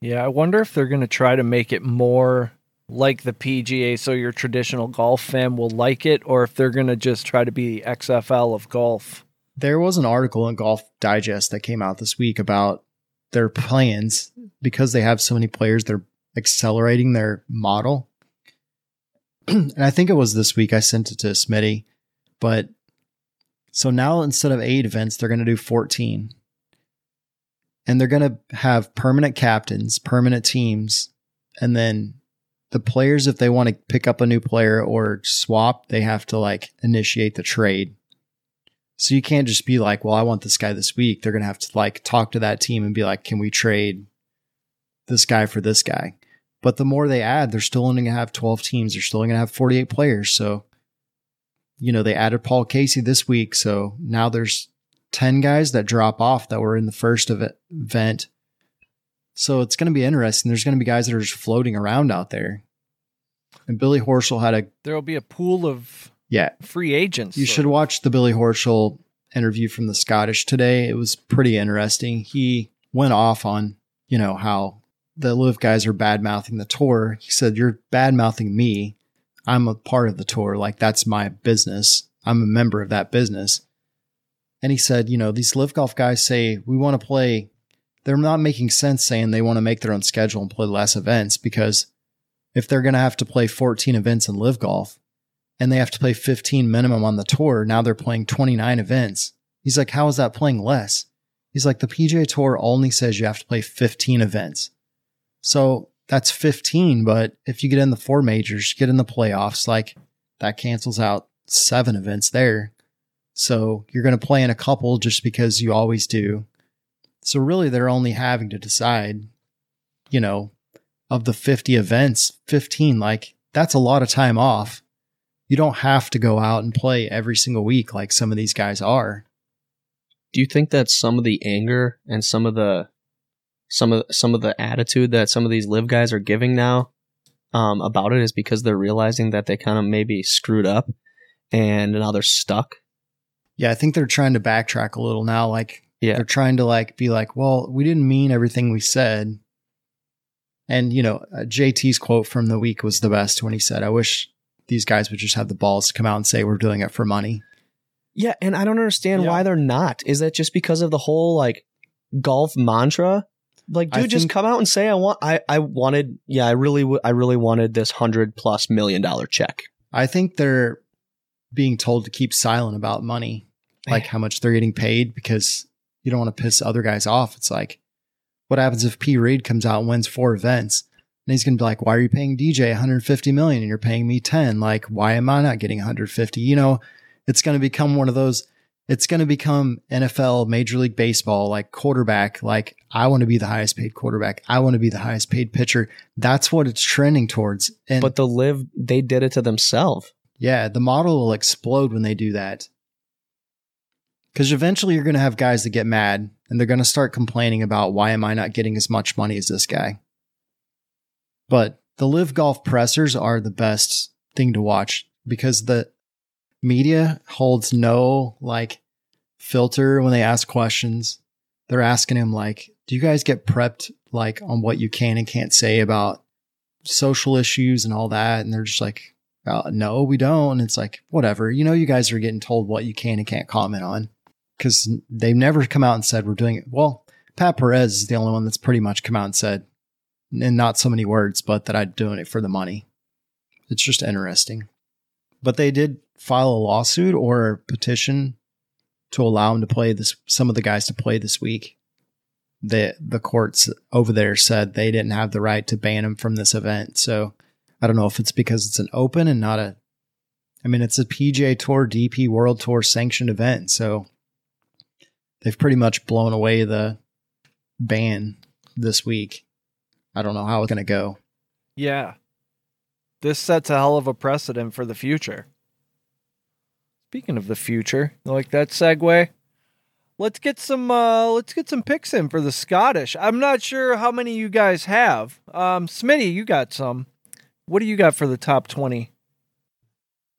Yeah, I wonder if they're going to try to make it more like the PGA so your traditional golf fan will like it or if they're going to just try to be the XFL of golf. There was an article in Golf Digest that came out this week about their plans because they have so many players, they're accelerating their model. and I think it was this week I sent it to Smitty. But so now instead of eight events, they're going to do 14. And they're going to have permanent captains, permanent teams, and then the players, if they want to pick up a new player or swap, they have to like initiate the trade. So you can't just be like, well, I want this guy this week. They're going to have to like talk to that team and be like, can we trade this guy for this guy. But the more they add, they're still only going to have 12 teams. They're still only going to have 48 players. So, you know, they added Paul Casey this week. So now there's 10 guys that drop off that were in the first event. So it's going to be interesting. There's going to be guys that are just floating around out there. And Billy Horschel had a. There'll be a pool of yeah free agents. You should watch the Billy Horschel interview from the Scottish today. It was pretty interesting. He went off on, you know, how the live guys are bad mouthing the tour. He said, You're bad mouthing me. I'm a part of the tour. Like, that's my business. I'm a member of that business. And he said, You know, these LIV golf guys say, We want to play. They're not making sense saying they want to make their own schedule and play less events because if they're going to have to play 14 events in LIV golf and they have to play 15 minimum on the tour, now they're playing 29 events. He's like, How is that playing less? He's like, The PGA Tour only says you have to play 15 events. So that's 15. But if you get in the four majors, get in the playoffs, like that cancels out seven events there. So you're going to play in a couple just because you always do. So really, they're only having to decide, you know, of the 50 events, 15, like that's a lot of time off. You don't have to go out and play every single week like some of these guys are. Do you think that some of the anger and some of the some of some of the attitude that some of these live guys are giving now um, about it is because they're realizing that they kind of maybe screwed up and now they're stuck. Yeah, I think they're trying to backtrack a little now. Like, yeah, they're trying to like be like, well, we didn't mean everything we said. And you know, uh, JT's quote from the week was the best when he said, "I wish these guys would just have the balls to come out and say we're doing it for money." Yeah, and I don't understand yeah. why they're not. Is that just because of the whole like golf mantra like, dude, just come out and say I want. I I wanted. Yeah, I really w- I really wanted this hundred plus million dollar check. I think they're being told to keep silent about money, like how much they're getting paid, because you don't want to piss other guys off. It's like, what happens if P Reed comes out and wins four events? And he's going to be like, why are you paying DJ 150 million and you're paying me 10? Like, why am I not getting 150? You know, it's going to become one of those it's going to become NFL, Major League Baseball, like quarterback. Like, I want to be the highest paid quarterback. I want to be the highest paid pitcher. That's what it's trending towards. And but the LIV, they did it to themselves. Yeah, the model will explode when they do that. Because eventually you're going to have guys that get mad and they're going to start complaining about why am I not getting as much money as this guy? But the live golf pressers are the best thing to watch because the media holds no like filter when they ask questions. They're asking him like, "Do you guys get prepped like on what you can and can't say about social issues and all that?" And they're just like, uh, "No, we don't." And it's like, whatever. You know, you guys are getting told what you can and can't comment on because they've never come out and said we're doing it. Well, Pat Perez is the only one that's pretty much come out and said, in not so many words, but that I'm doing it for the money. It's just interesting. But they did file a lawsuit or a petition to allow him to play this some of the guys to play this week. The the courts over there said they didn't have the right to ban him from this event. So I don't know if it's because it's an open and not a I mean it's a PGA Tour DP World Tour sanctioned event. So they've pretty much blown away the ban this week. I don't know how it's going to go. Yeah. This sets a hell of a precedent for the future. Speaking of the future, like that segue, let's get some uh, let's get some picks in for the Scottish. I'm not sure how many you guys have. Um, Smitty, you got some. What do you got for the top twenty?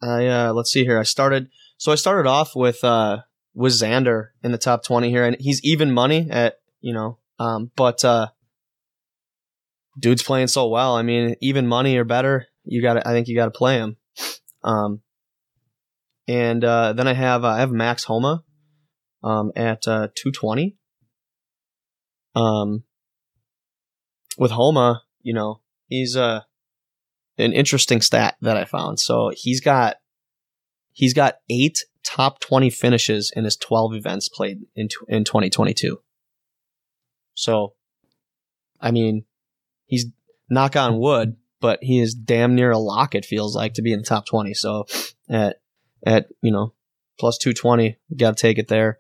I uh, let's see here. I started so I started off with uh with Xander in the top twenty here, and he's even money at you know, um, but uh, dude's playing so well. I mean, even money or better, you got. I think you got to play him. Um, and uh, then I have uh, I have Max Homa um, at uh, 220. Um, with Homa, you know, he's uh, an interesting stat that I found. So he's got he's got eight top 20 finishes in his 12 events played in in 2022. So, I mean, he's knock on wood, but he is damn near a lock. It feels like to be in the top 20. So, at at you know plus 220 got to take it there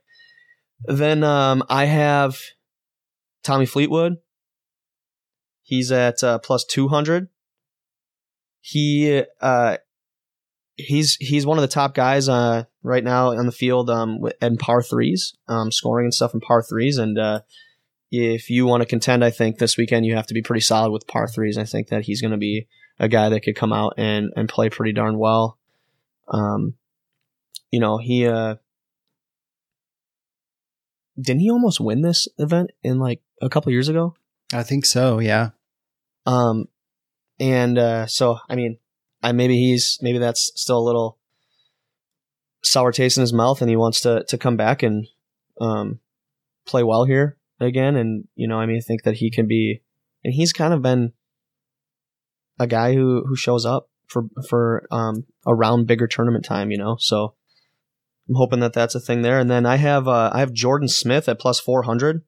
then um, i have tommy fleetwood He's at uh, plus 200. He uh, he's he's one of the top guys uh, right now on the field um, in par threes, um, scoring and stuff in par threes. And uh, if you want to contend, I think this weekend you have to be pretty solid with par threes. I think that he's going to be a guy that could come out and and play pretty darn well. Um, you know, he uh, didn't he almost win this event in like a couple years ago? I think so. Yeah. Um, and uh, so I mean, I maybe he's maybe that's still a little sour taste in his mouth, and he wants to to come back and um play well here again. And you know, I mean, I think that he can be, and he's kind of been a guy who who shows up for for um around bigger tournament time, you know. So I'm hoping that that's a thing there. And then I have uh, I have Jordan Smith at plus 400.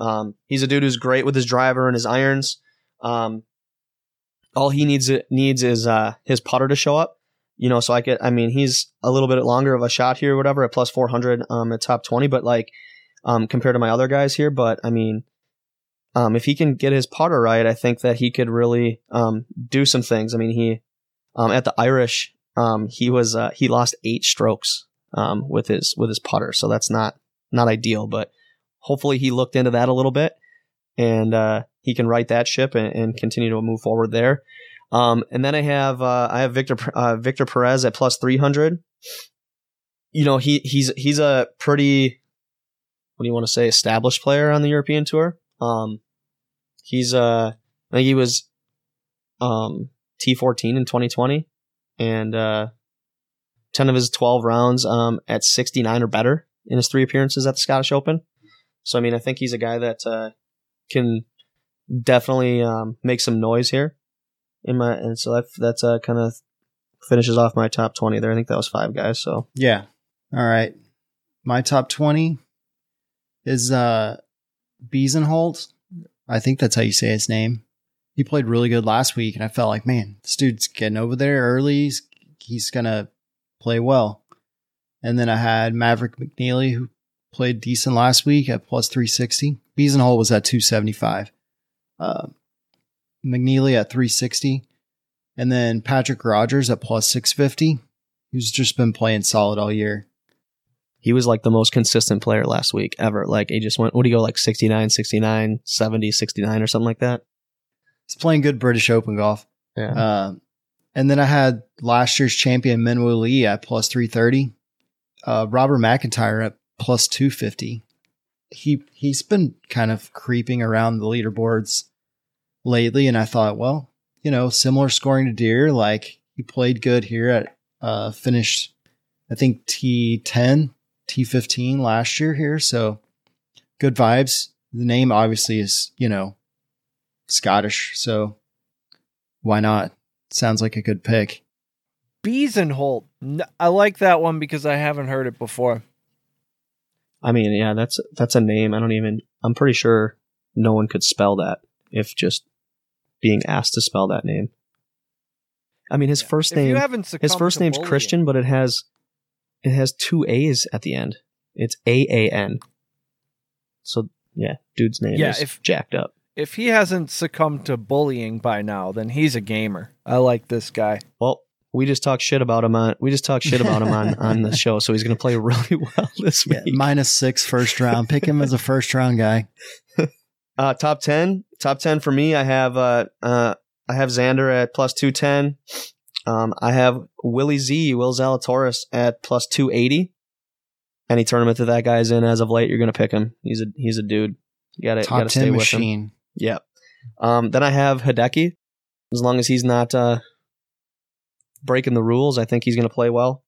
Um, he's a dude who's great with his driver and his irons. Um, all he needs needs is uh, his putter to show up. You know, so I get. I mean, he's a little bit longer of a shot here, or whatever, at plus 400 um, at top 20. But like um, compared to my other guys here, but I mean, um, if he can get his putter right, I think that he could really um, do some things. I mean, he um, at the Irish, um, he was uh, he lost eight strokes um, with his with his putter. So that's not not ideal, but hopefully he looked into that a little bit and uh, he can right that ship and, and, continue to move forward there. Um, and then I have uh, I have Victor uh, Victor Perez at plus three hundred. You know he he's he's a pretty what do you want to say established player on the European tour. Um, he's uh I think he was um T fourteen in twenty twenty, and uh 10 of his 12 rounds um, at 69 or better in his three appearances at the Scottish Open. So, I mean, I think he's a guy that uh, can definitely um, make some noise here. In my and so that that's uh, kind of finishes off my top 20 there. I think that was five guys. So yeah, all right. My top 20 is uh Bezuidenhout. I think that's how you say his name. He played really good last week, and I felt like, man, this dude's getting over there early. He's, he's gonna play well. And then I had Maverick McNealy, who played decent last week at plus 360. Bezuidenhout was at 275. Uh, McNealy at 360. And then Patrick Rodgers at plus 650, who's just been playing solid all year. He was like the most consistent player last week ever. Like he just went, what do you go, like 69, 69, 70, 69 or something like that? He's playing good British Open golf. Yeah. Uh, and then I had last year's champion Minwoo Lee at plus 330. Uh, Robert McIntyre at plus 250. He, he's been kind of creeping around the leaderboards lately. And I thought, well, you know, similar scoring to Deere, Like he played good here at, uh, finished, I think T10, T15 last year here. So good vibes. The name obviously is, you know, Scottish. So why not? sounds like a good pick. Bezuidenhout. I like that one because I haven't heard it before. I mean, yeah, that's that's a name. I don't even. I'm pretty sure no one could spell that if just being asked to spell that name. I mean, his first name. his first name's bullying. Christian, but it has it has two A's at the end. It's A A N. So yeah, dude's name yeah, is if, jacked up if he hasn't succumbed to bullying by now, then he's a gamer. I like this guy. Well, we just talk shit about him on we just talk shit about him on on the show, so he's going to play really well this week. Yeah, minus six first round. Pick him as a first round guy. uh, top ten, top ten for me. I have uh, uh, I have Xander at plus two ten. Um, I have Willie Z, Will Zalatoris at plus two eighty. Any tournament that that guy's in as of late, you're going to pick him. He's a he's a dude. You got to got to stay machine. with him. Yeah. Um, then I have Hideki. As long as he's not uh, breaking the rules, I think he's going to play well.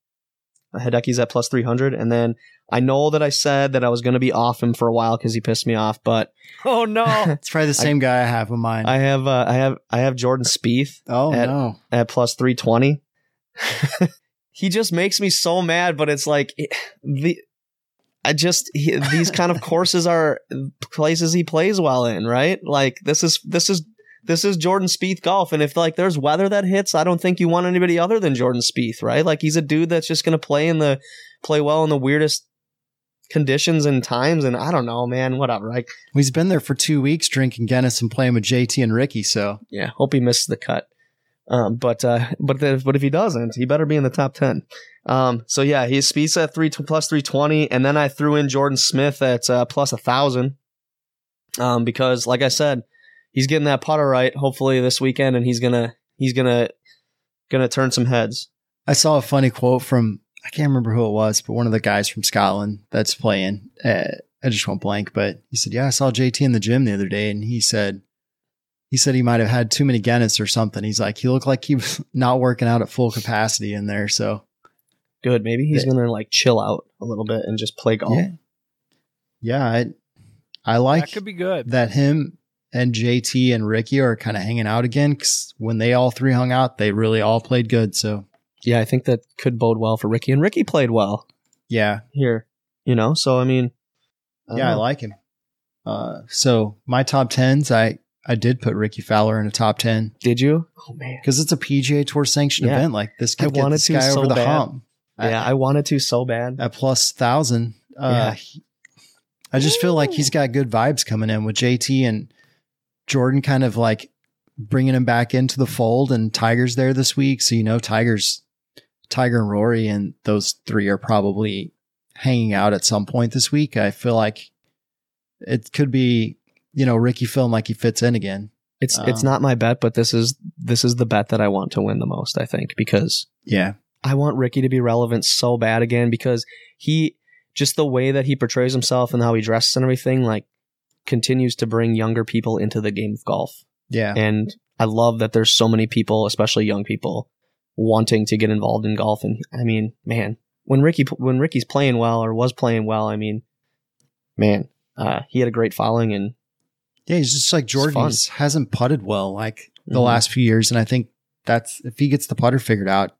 Hideki's at plus 300. And then I know that I said that I was going to be off him for a while because he pissed me off, but. Oh, no. it's probably the same I, guy I have in mind. I have, uh, I have, I have Jordan Spieth. Oh, at, no. At plus 320. he just makes me so mad, but it's like the I just he, these kind of courses are places he plays well in, right? Like this is this is this is Jordan Spieth golf, and if like there's weather that hits, I don't think you want anybody other than Jordan Spieth, right? Like he's a dude that's just going to play in the play well in the weirdest conditions and times, and I don't know, man. Whatever. Like, He's been there for two weeks drinking Guinness and playing with JT and Rickie. So yeah, hope he misses the cut. Um, but uh, but if, but if he doesn't, he better be in the top ten. Um, so yeah, he's speeds at three plus three twenty, and then I threw in Jordan Smith at uh, plus a thousand. Um, because like I said, he's getting that putter right. Hopefully this weekend, and he's gonna he's gonna gonna turn some heads. I saw a funny quote from I can't remember who it was, but one of the guys from Scotland that's playing. Uh, I just went blank, but he said, "Yeah, I saw JT in the gym the other day, and he said." He said he might have had too many Guinness or something. He's like, he looked like he was not working out at full capacity in there. So Good. Maybe he's Yeah. gonna like chill out a little bit and just play golf. yeah, yeah, I, I like that could be good. that him and JT and Rickie are kind of hanging out again because when they all three hung out, they really all played good. So Yeah, I think that could bode well for Rickie, and Rickie played well yeah, here. You know, so I mean, I don't yeah, I like him. Uh, so my top tens, I I did put Rickie Fowler in a top ten Did you? Oh man. because it's a PGA Tour sanctioned Yeah. event. Like this I could get wanted this to guy so over the bad. hump. Yeah, I wanted to so bad. at plus thousand. Uh, Yeah. I just feel like he's got good vibes coming in with JT and Jordan, kind of like bringing him back into the fold. And Tiger's there this week, so you know Tiger's Tiger and Rory, and those three are probably hanging out at some point this week. I feel like it could be, you know, Rickie feeling like he fits in again. It's it's Um, not my bet, but this is this is the bet that I want to win the most. I think because Yeah, I want Rickie to be relevant so bad again because he just the way that he portrays himself and how he dresses and everything like continues to bring younger people into the game of golf. yeah, And I love that there's so many people, especially young people, wanting to get involved in golf. And I mean, man, when Rickie when Rickie's playing well or was playing well, I mean, man, uh, he had a great following and yeah. He's just like Jordan. Hasn't putted well like the Mhm. last few years, and I think that's if he gets the putter figured out,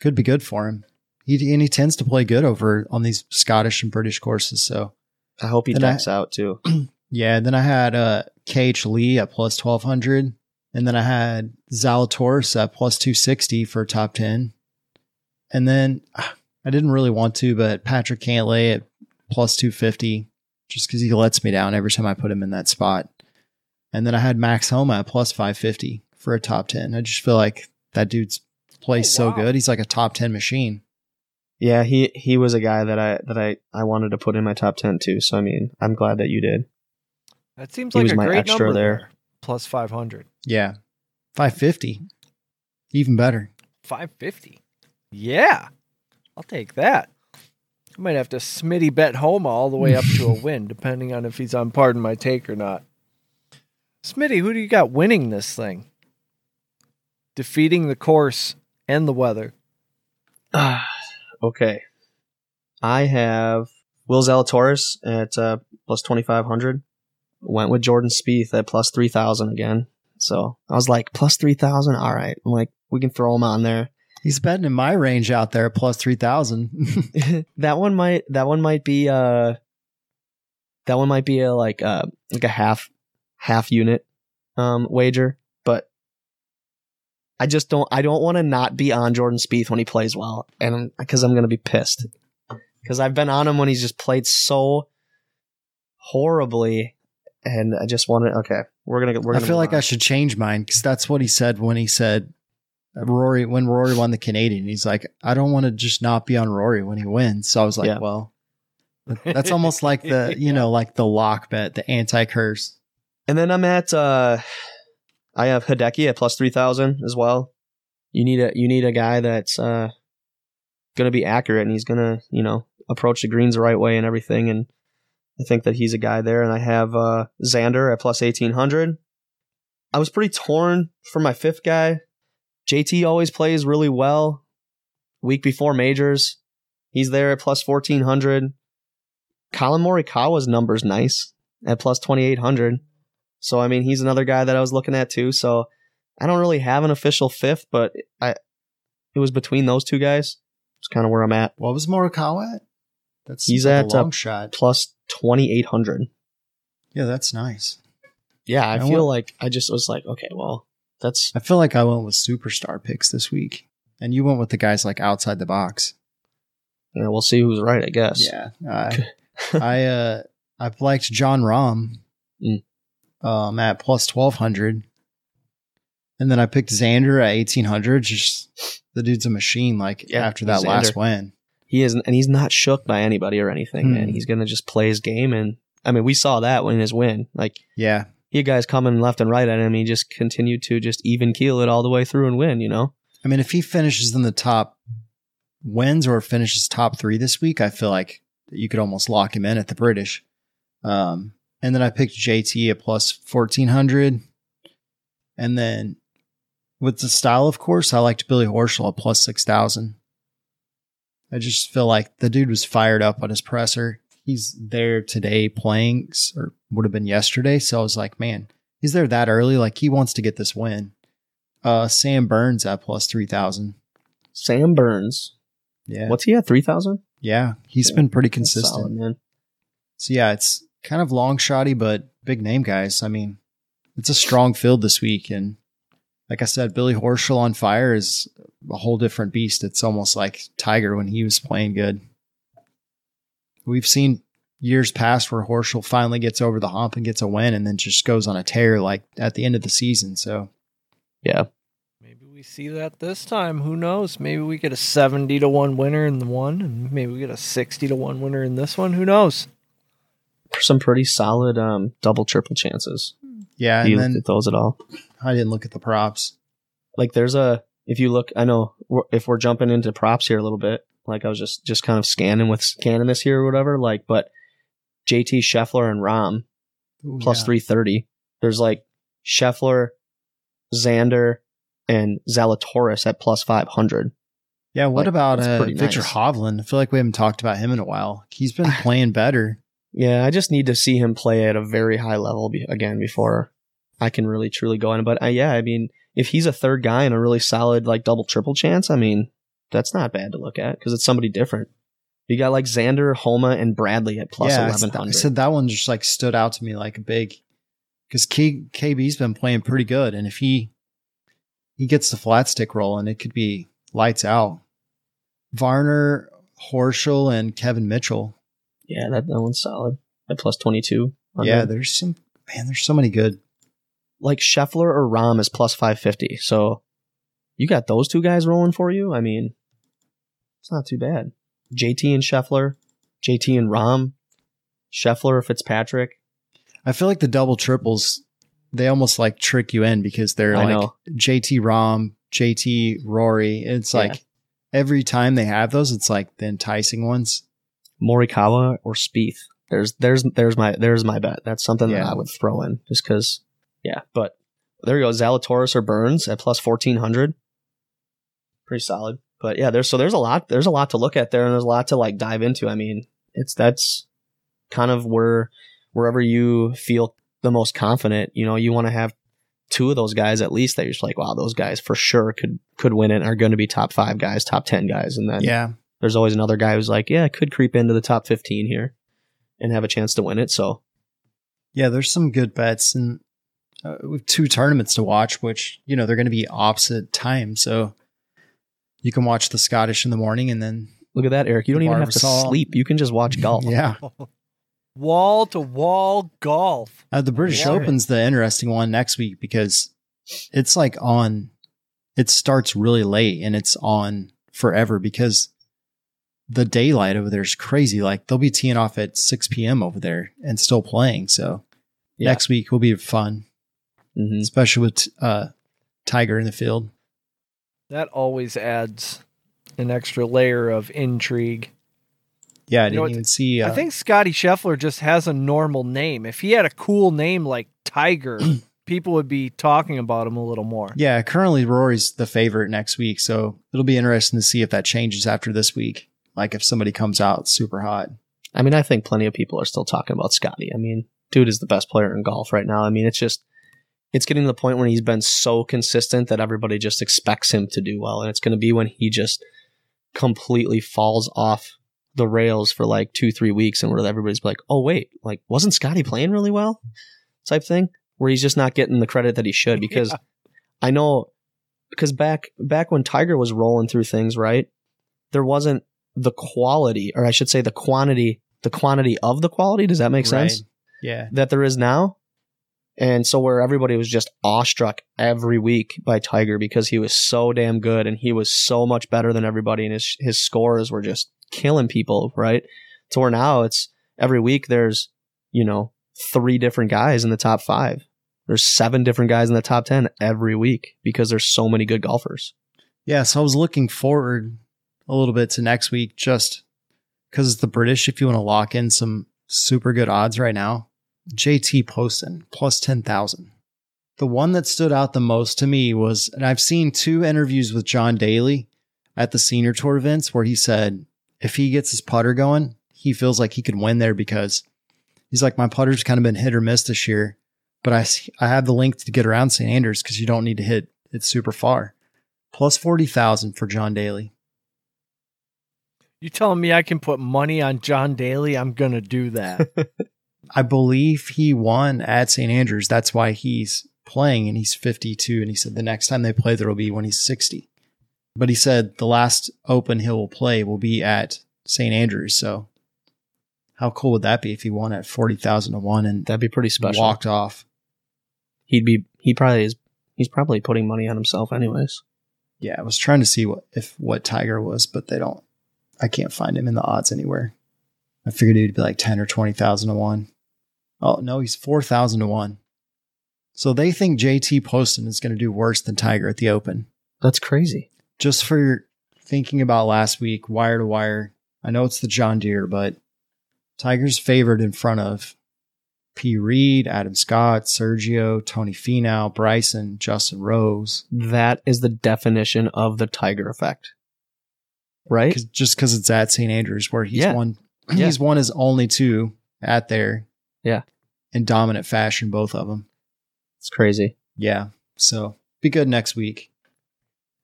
could be good for him. He and he tends to play good over on these Scottish and British courses. So I hope he And I- out too. yeah, then I had uh, KH Lee at plus twelve hundred, and then I had Zalatoris at plus two sixty for top ten, and then I didn't really want to, but Patrick Cantlay at plus two fifty, just because he lets me down every time I put him in that spot, and then I had Max Homa at plus five fifty for a top ten. I just feel like that dude's plays Oh, so good. He's like a top ten machine. Yeah, he he was a guy that I that I I wanted to put in my top ten too. So I mean, I'm glad that you did. That seems He like was a my great extra number there. Plus 500. Yeah, five fifty, even better. 550. Yeah. I'll take that. I might have to Smitty bet Homa all the way up to a win, depending on if he's on pardon my take or not. Smitty, who do you got winning this thing? Defeating the course and the weather. okay, I have Will Zalatoris at uh, plus twenty five hundred. Went with Jordan Spieth at plus three thousand again. So I was like plus three thousand. All right, I'm like we can throw him on there. He's betting in my range out there at plus three thousand. that one might that one might be uh that one might be a like uh like a half half unit um wager i just don't i don't want to not be on jordan Spieth when he plays well and because i'm gonna be pissed because i've been on him when he's just played so horribly and i just want to okay we're gonna we're I gonna feel like on. I should change mine because that's what he said when he said Rory when Rory won the Canadian. He's like, I don't want to just not be on Rory when he wins. So I was like, Yeah. well, that's almost like the you know like the lock bet, the anti curse. And then I'm at uh I have Hideki at plus three thousand as well. You need a you need a guy that's uh gonna be accurate and he's gonna, you know, approach the greens the right way and everything and I think that he's a guy there and I have uh Xander at plus eighteen hundred. I was pretty torn for my fifth guy. JT always plays really well. Week before majors. He's there at plus fourteen hundred. Collin Morikawa's number's nice at plus twenty eight hundred. So I mean, he's another guy that I was looking at too. So I don't really have an official fifth, but I it was between those two guys. It's kind of where I'm at. What was Morikawa at? That's He's like at, a uh, long shot. Plus twenty eight hundred. Yeah, that's nice. Yeah, I I feel want- like I just was like, okay, well, that's I feel like I went with superstar picks this week, and you went with the guys like outside the box. Yeah, we'll see who's right, I guess. Yeah, I I uh I liked Jon Rahm Mm. Um at plus twelve hundred, and then I picked Xander at eighteen hundred. Just the dude's a machine. Like Yeah, after that Xander. last win, He isn't, and he's not shook by anybody or anything. Hmm. Man, he's gonna just play his game, and I mean, we saw that in his win. Like yeah, he had guys coming left and right at him. He just continued to just even keel it all the way through and win. You know, I mean, if he finishes in the top wins or finishes top three this week, I feel like you could almost lock him in at the British. Um, and then I picked JT at plus fourteen hundred, and then with the style, of course, I liked Billy Horschel at plus six thousand. I just feel like the dude was fired up on his presser. He's there today playing, or would have been yesterday. So I was like, man, he's there that early. Like he wants to get this win. Uh, Sam Burns at plus three thousand. Sam Burns. Yeah, What's he at? Three thousand. yeah, he's been pretty consistent. man. So yeah, it's kind of long shotty, but big name guys. I mean, it's a strong field this week, and like I said, Billy Horschel on fire is a whole different beast. It's almost like Tiger when he was playing good. We've seen years past where Horschel finally gets over the hump and gets a win, and then just goes on a tear like at the end of the season. So Yeah, Maybe we see that this time. Who knows? Maybe we get a 70 to 1 winner in the one, and maybe we get a 60 to 1 winner in this one. Who knows? Some pretty solid um, double triple chances. yeah, you and then at those at all? I didn't look at the props. Like there's a if you look, I know if we're jumping into props here a little bit. Like I was just just kind of scanning with scanning this here or whatever. Like, but JT Scheffler and Rahm Ooh, plus yeah. 330. There's like Scheffler, Xander, and Zalatoris at plus 500. Yeah, what Like, about uh, Viktor nice. Hovland? I feel like we haven't talked about him in a while. He's been playing better. Yeah, I just need to see him play at a very high level be- again before I can really truly go in. But uh, yeah, I mean, if he's a third guy and a really solid like double triple chance, I mean, that's not bad to look at because it's somebody different. You got like Xander, Homa, and Bradley at plus yeah, I eleven s- I said that one just like stood out to me like a big because K- KB's been playing pretty good, and if he he gets the flat stick rolling, it could be lights out. Varner, Horschel, and Kevin Mitchell. Yeah, that, that one's solid at plus twenty two. Yeah, there's some man. There's so many good. like Scheffler or Rahm is plus five fifty. So you got those two guys rolling for you. I mean, it's not too bad. JT and Scheffler, JT and Rahm, Scheffler or Fitzpatrick. I feel like the double triples they almost like trick you in because they're I like know. JT Rahm, JT Rory. It's Yeah. like every time they have those, it's like the enticing ones. Morikawa or Spieth. There's there's there's my there's my bet. That's something that I would throw in just because. Yeah, but there you go. Zalatoris or Burns at plus fourteen hundred. Pretty solid. But yeah, there's so there's a lot there's a lot to look at there, and there's a lot to like dive into. I mean, it's that's kind of where wherever you feel the most confident. You know, you want to have two of those guys at least that you're just like, wow, those guys for sure could could win it. and Are going to be top five guys, top ten guys, and then Yeah, there's always another guy who's like, yeah, I could creep into the top 15 here and have a chance to win it. So yeah. There's some good bets, and uh, with two tournaments to watch, which you know they're going to be opposite time, so you can watch the Scottish in the morning, and then look at that, Eric. You don't even have to Barbasol. sleep. You can just watch golf. yeah, Wall to wall golf. Uh, the British Love it. Open's the interesting one next week because it's like on. It starts really late and it's on forever because the daylight over there is crazy. Like they'll be teeing off at six p.m. over there and still playing. So Yeah. next week will be fun, Mhm. especially with uh, Tiger in the field. That always adds an extra layer of intrigue. Yeah, I You know didn't what? even see. Uh, I think Scotty Scheffler just has a normal name. If he had a cool name like Tiger, people would be talking about him a little more. Yeah, currently Rory's the favorite next week, so it'll be interesting to see if that changes after this week. Like if somebody comes out super hot. I mean, I think plenty of people are still talking about Scotty. I mean, dude is the best player in golf right now. I mean, it's just, it's getting to the point where he's been so consistent that everybody just expects him to do well. And it's going to be when he just completely falls off the rails for like two, three weeks and where everybody's like, oh, wait, like, wasn't Scotty playing really well? Type thing, where he's just not getting the credit that he should. Because Yeah. I know, because back, back when Tiger was rolling through things, right? There wasn't the quality, or I should say the quantity, the quantity of the quality. Does that make sense? Right. Yeah. That there is now. And so where everybody was just awestruck every week by Tiger because he was so damn good and he was so much better than everybody and his his scores were just killing people, right? So where now it's every week there's, you know, three different guys in the top five. There's seven different guys in the top ten every week because there's so many good golfers. Yeah. So I was looking forward a little bit to next week just because it's the British. If you want to lock in some super good odds right now, JT Poston plus 10,000. The one that stood out the most to me was, and I've seen two interviews with John Daly at the senior tour events where he said if he gets his putter going, he feels like he could win there because he's like, my putter's kind of been hit or miss this year, but I, I have the length to get around St. Andrews because you don't need to hit it super far. Plus 40,000 for John Daly. You telling me I can put money on John Daly? I'm gonna do that. I believe he won at St. Andrews. That's why he's playing and he's 52. And he said the next time they play, there will be when he's 60. But he said the last open he will play will be at St. Andrews. So how cool would that be if he won at 40,000 to one and That'd be pretty special. walked off? He'd be he probably is he's probably putting money on himself anyways. Yeah. I was trying to see what, if what Tiger was, but they don't, I can't find him in the odds anywhere. I figured he'd be like 10 or 20,000 to one. Oh, no, he's 4,000 to one. So they think JT Poston is going to do worse than Tiger at the Open. That's crazy. Just for thinking about last week, wire to wire, I know it's the John Deere, but Tiger's favored in front of P. Reed, Adam Scott, Sergio, Tony Finau, Bryson, Justin Rose. That is the definition of the Tiger effect. Right? 'Cause- just because it's at St. Andrews, where he's Yeah. won, Yeah. he's won his only two at there. Yeah. in dominant fashion, both of them. It's crazy. Yeah, so be good next week.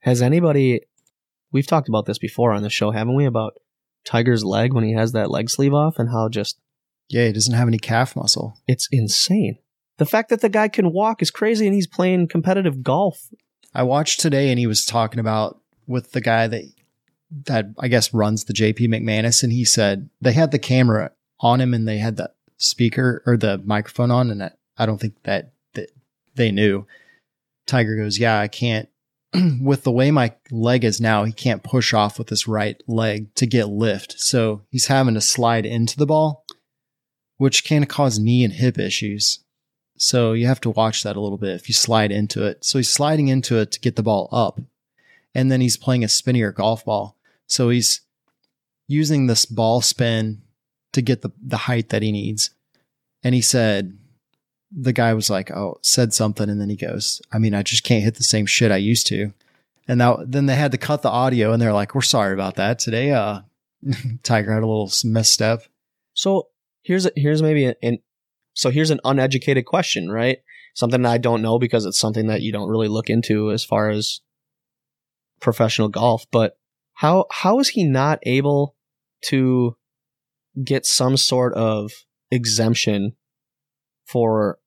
Has anybody we've talked about this before on the show, haven't we? About Tiger's leg when he has that leg sleeve off and how just Yeah, he doesn't have any calf muscle. it's insane. The fact that the guy can walk is crazy and he's playing competitive golf. I watched today, and he was talking about with the guy that that I guess runs the JP McManus, and he said they had the camera on him and they had the speaker or the microphone on, and I- I don't think that that they knew. Tiger goes, "Yeah, I can't." with the way my leg is now, he can't push off with his right leg to get lift, so he's having to slide into the ball, which can cause knee and hip issues. So you have to watch that a little bit if you slide into it. So he's sliding into it to get the ball up. And then he's playing a spinnier golf ball. So he's using this ball spin to get the, the height that he needs. And he said, the guy was like, oh, said something. And then he goes, I mean, I just can't hit the same shit I used to. And now, then they had to cut the audio and they're like, we're sorry about that. Today, uh, Tiger had a little misstep. So here's a, here's maybe an, an so here's an uneducated question, right? Something I don't know because it's something that you don't really look into as far as professional golf. But how how is he not able to get some sort of exemption for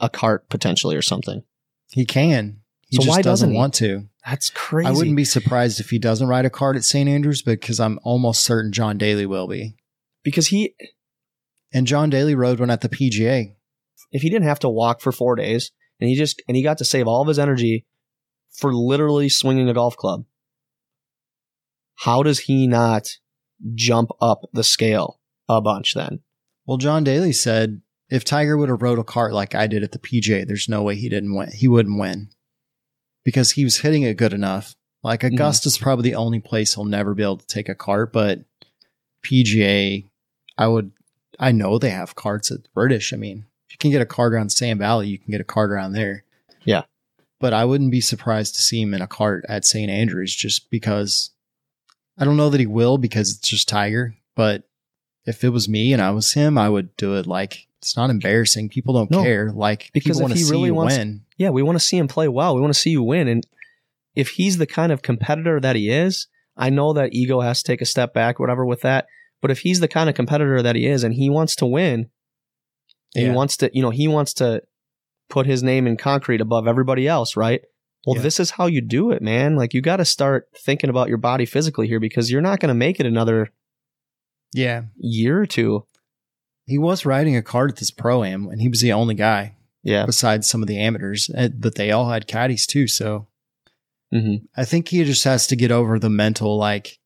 a cart potentially or something? He can. He So just why doesn't doesn't he? want to. That's crazy. I wouldn't be surprised if he doesn't ride a cart at St. Andrews because I'm almost certain John Daly will be. because he And John Daly rode one at the PGA. if he didn't have to walk for four days and he just and he got to save all of his energy for literally swinging a golf club how does he not jump up the scale a bunch then Well, John Daly said if Tiger would have rode a cart like I did at the PGA, there's no way he didn't win. He wouldn't win because he was hitting it good enough. Like. Mm-hmm. Augusta's probably the only place he'll never be able to take a cart, but PGA, I would, I know they have carts at British. I mean, if you can get a cart around Sand Valley, you can get a cart around there. Yeah. But I wouldn't be surprised to see him in a cart at St. Andrews just because I don't know that he will because it's just Tiger, but if it was me and I was him, I would do it like it's not embarrassing. People don't No. care. Like Because people want to he see really you wants- win. yeah we want to see him play well we want to see you win and if he's the kind of competitor that he is i know that ego has to take a step back whatever with that but if he's the kind of competitor that he is and he wants to win Yeah. he wants to you know he wants to put his name in concrete above everybody else right Well, Yeah. this is how you do it, man. Like you got to start thinking about your body physically here because you're not going to make it another Yeah. year or two. He was riding a cart at this pro am, and he was the only guy Yeah. besides some of the amateurs, eh, but they all had caddies too. So hmm I think he just has to get over the mental, like,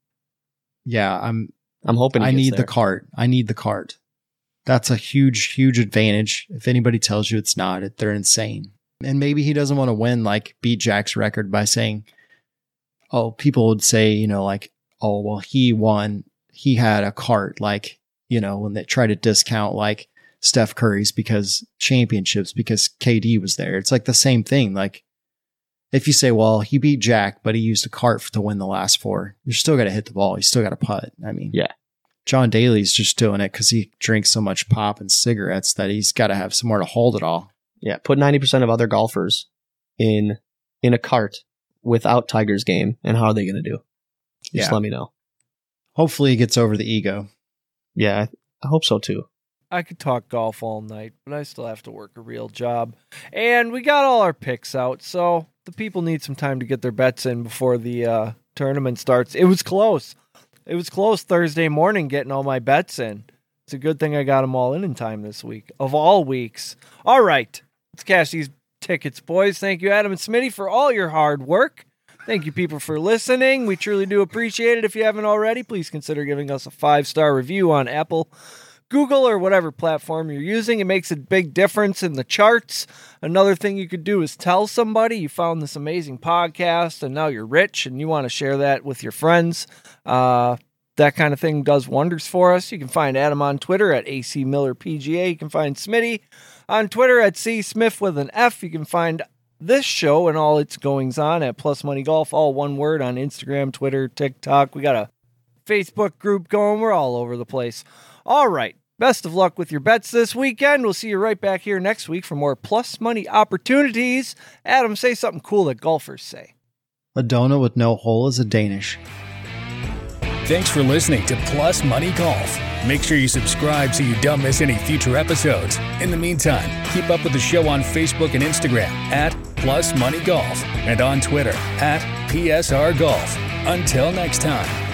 yeah, I'm, I'm hoping. I need there. the cart. I need the cart. That's a huge, huge advantage. If anybody tells you it's not, they're insane. And maybe he doesn't want to win, like beat Jack's record by saying, oh, people would say, you know, like, oh, well, he won. He had a cart, like, you know, when they try to discount like Steph Curry's because championships, because KD was there. It's like the same thing. Like, if you say, well, he beat Jack, but he used a cart to win the last four, you're still got to hit the ball. You still got to putt. I mean, Yeah. John Daly's just doing it because he drinks so much pop and cigarettes that he's got to have somewhere to hold it all. Yeah, put ninety percent of other golfers in in a cart without Tiger's game, and how are they going to do? Just Yeah. let me know. Hopefully, he gets over the ego. Yeah, I, I hope so too. I could talk golf all night, but I still have to work a real job. And we got all our picks out, so the people need some time to get their bets in before the uh, tournament starts. It was close. It was close Thursday morning getting all my bets in. It's a good thing I got them all in in time this week, of all weeks. All right, let's cash these tickets, boys. Thank you, Adam and Smitty, for all your hard work. Thank you, people, for listening. We truly do appreciate it. If you haven't already, please consider giving us a five star review on Apple Google or whatever platform you're using. It makes a big difference in the charts. Another thing you could do is tell somebody you found this amazing podcast and now you're rich and you want to share that with your friends. Uh, that kind of thing does wonders for us. You can find Adam on Twitter at AC Miller PGA. You can find Smitty on Twitter at C Smith with an F. You can find this show and all its goings on at Plus Money Golf, all one word on Instagram, Twitter, TikTok. We got a Facebook group going. We're all over the place. All right. Best of luck with your bets this weekend. We'll see you right back here next week for more plus money opportunities. Adam, say something cool that golfers say. A donut with no hole is a Danish. Thanks for listening to Plus Money Golf. Make sure you subscribe so you don't miss any future episodes. In the meantime, keep up with the show on Facebook and Instagram at Plus Money Golf and on Twitter at PSR Golf. Until next time.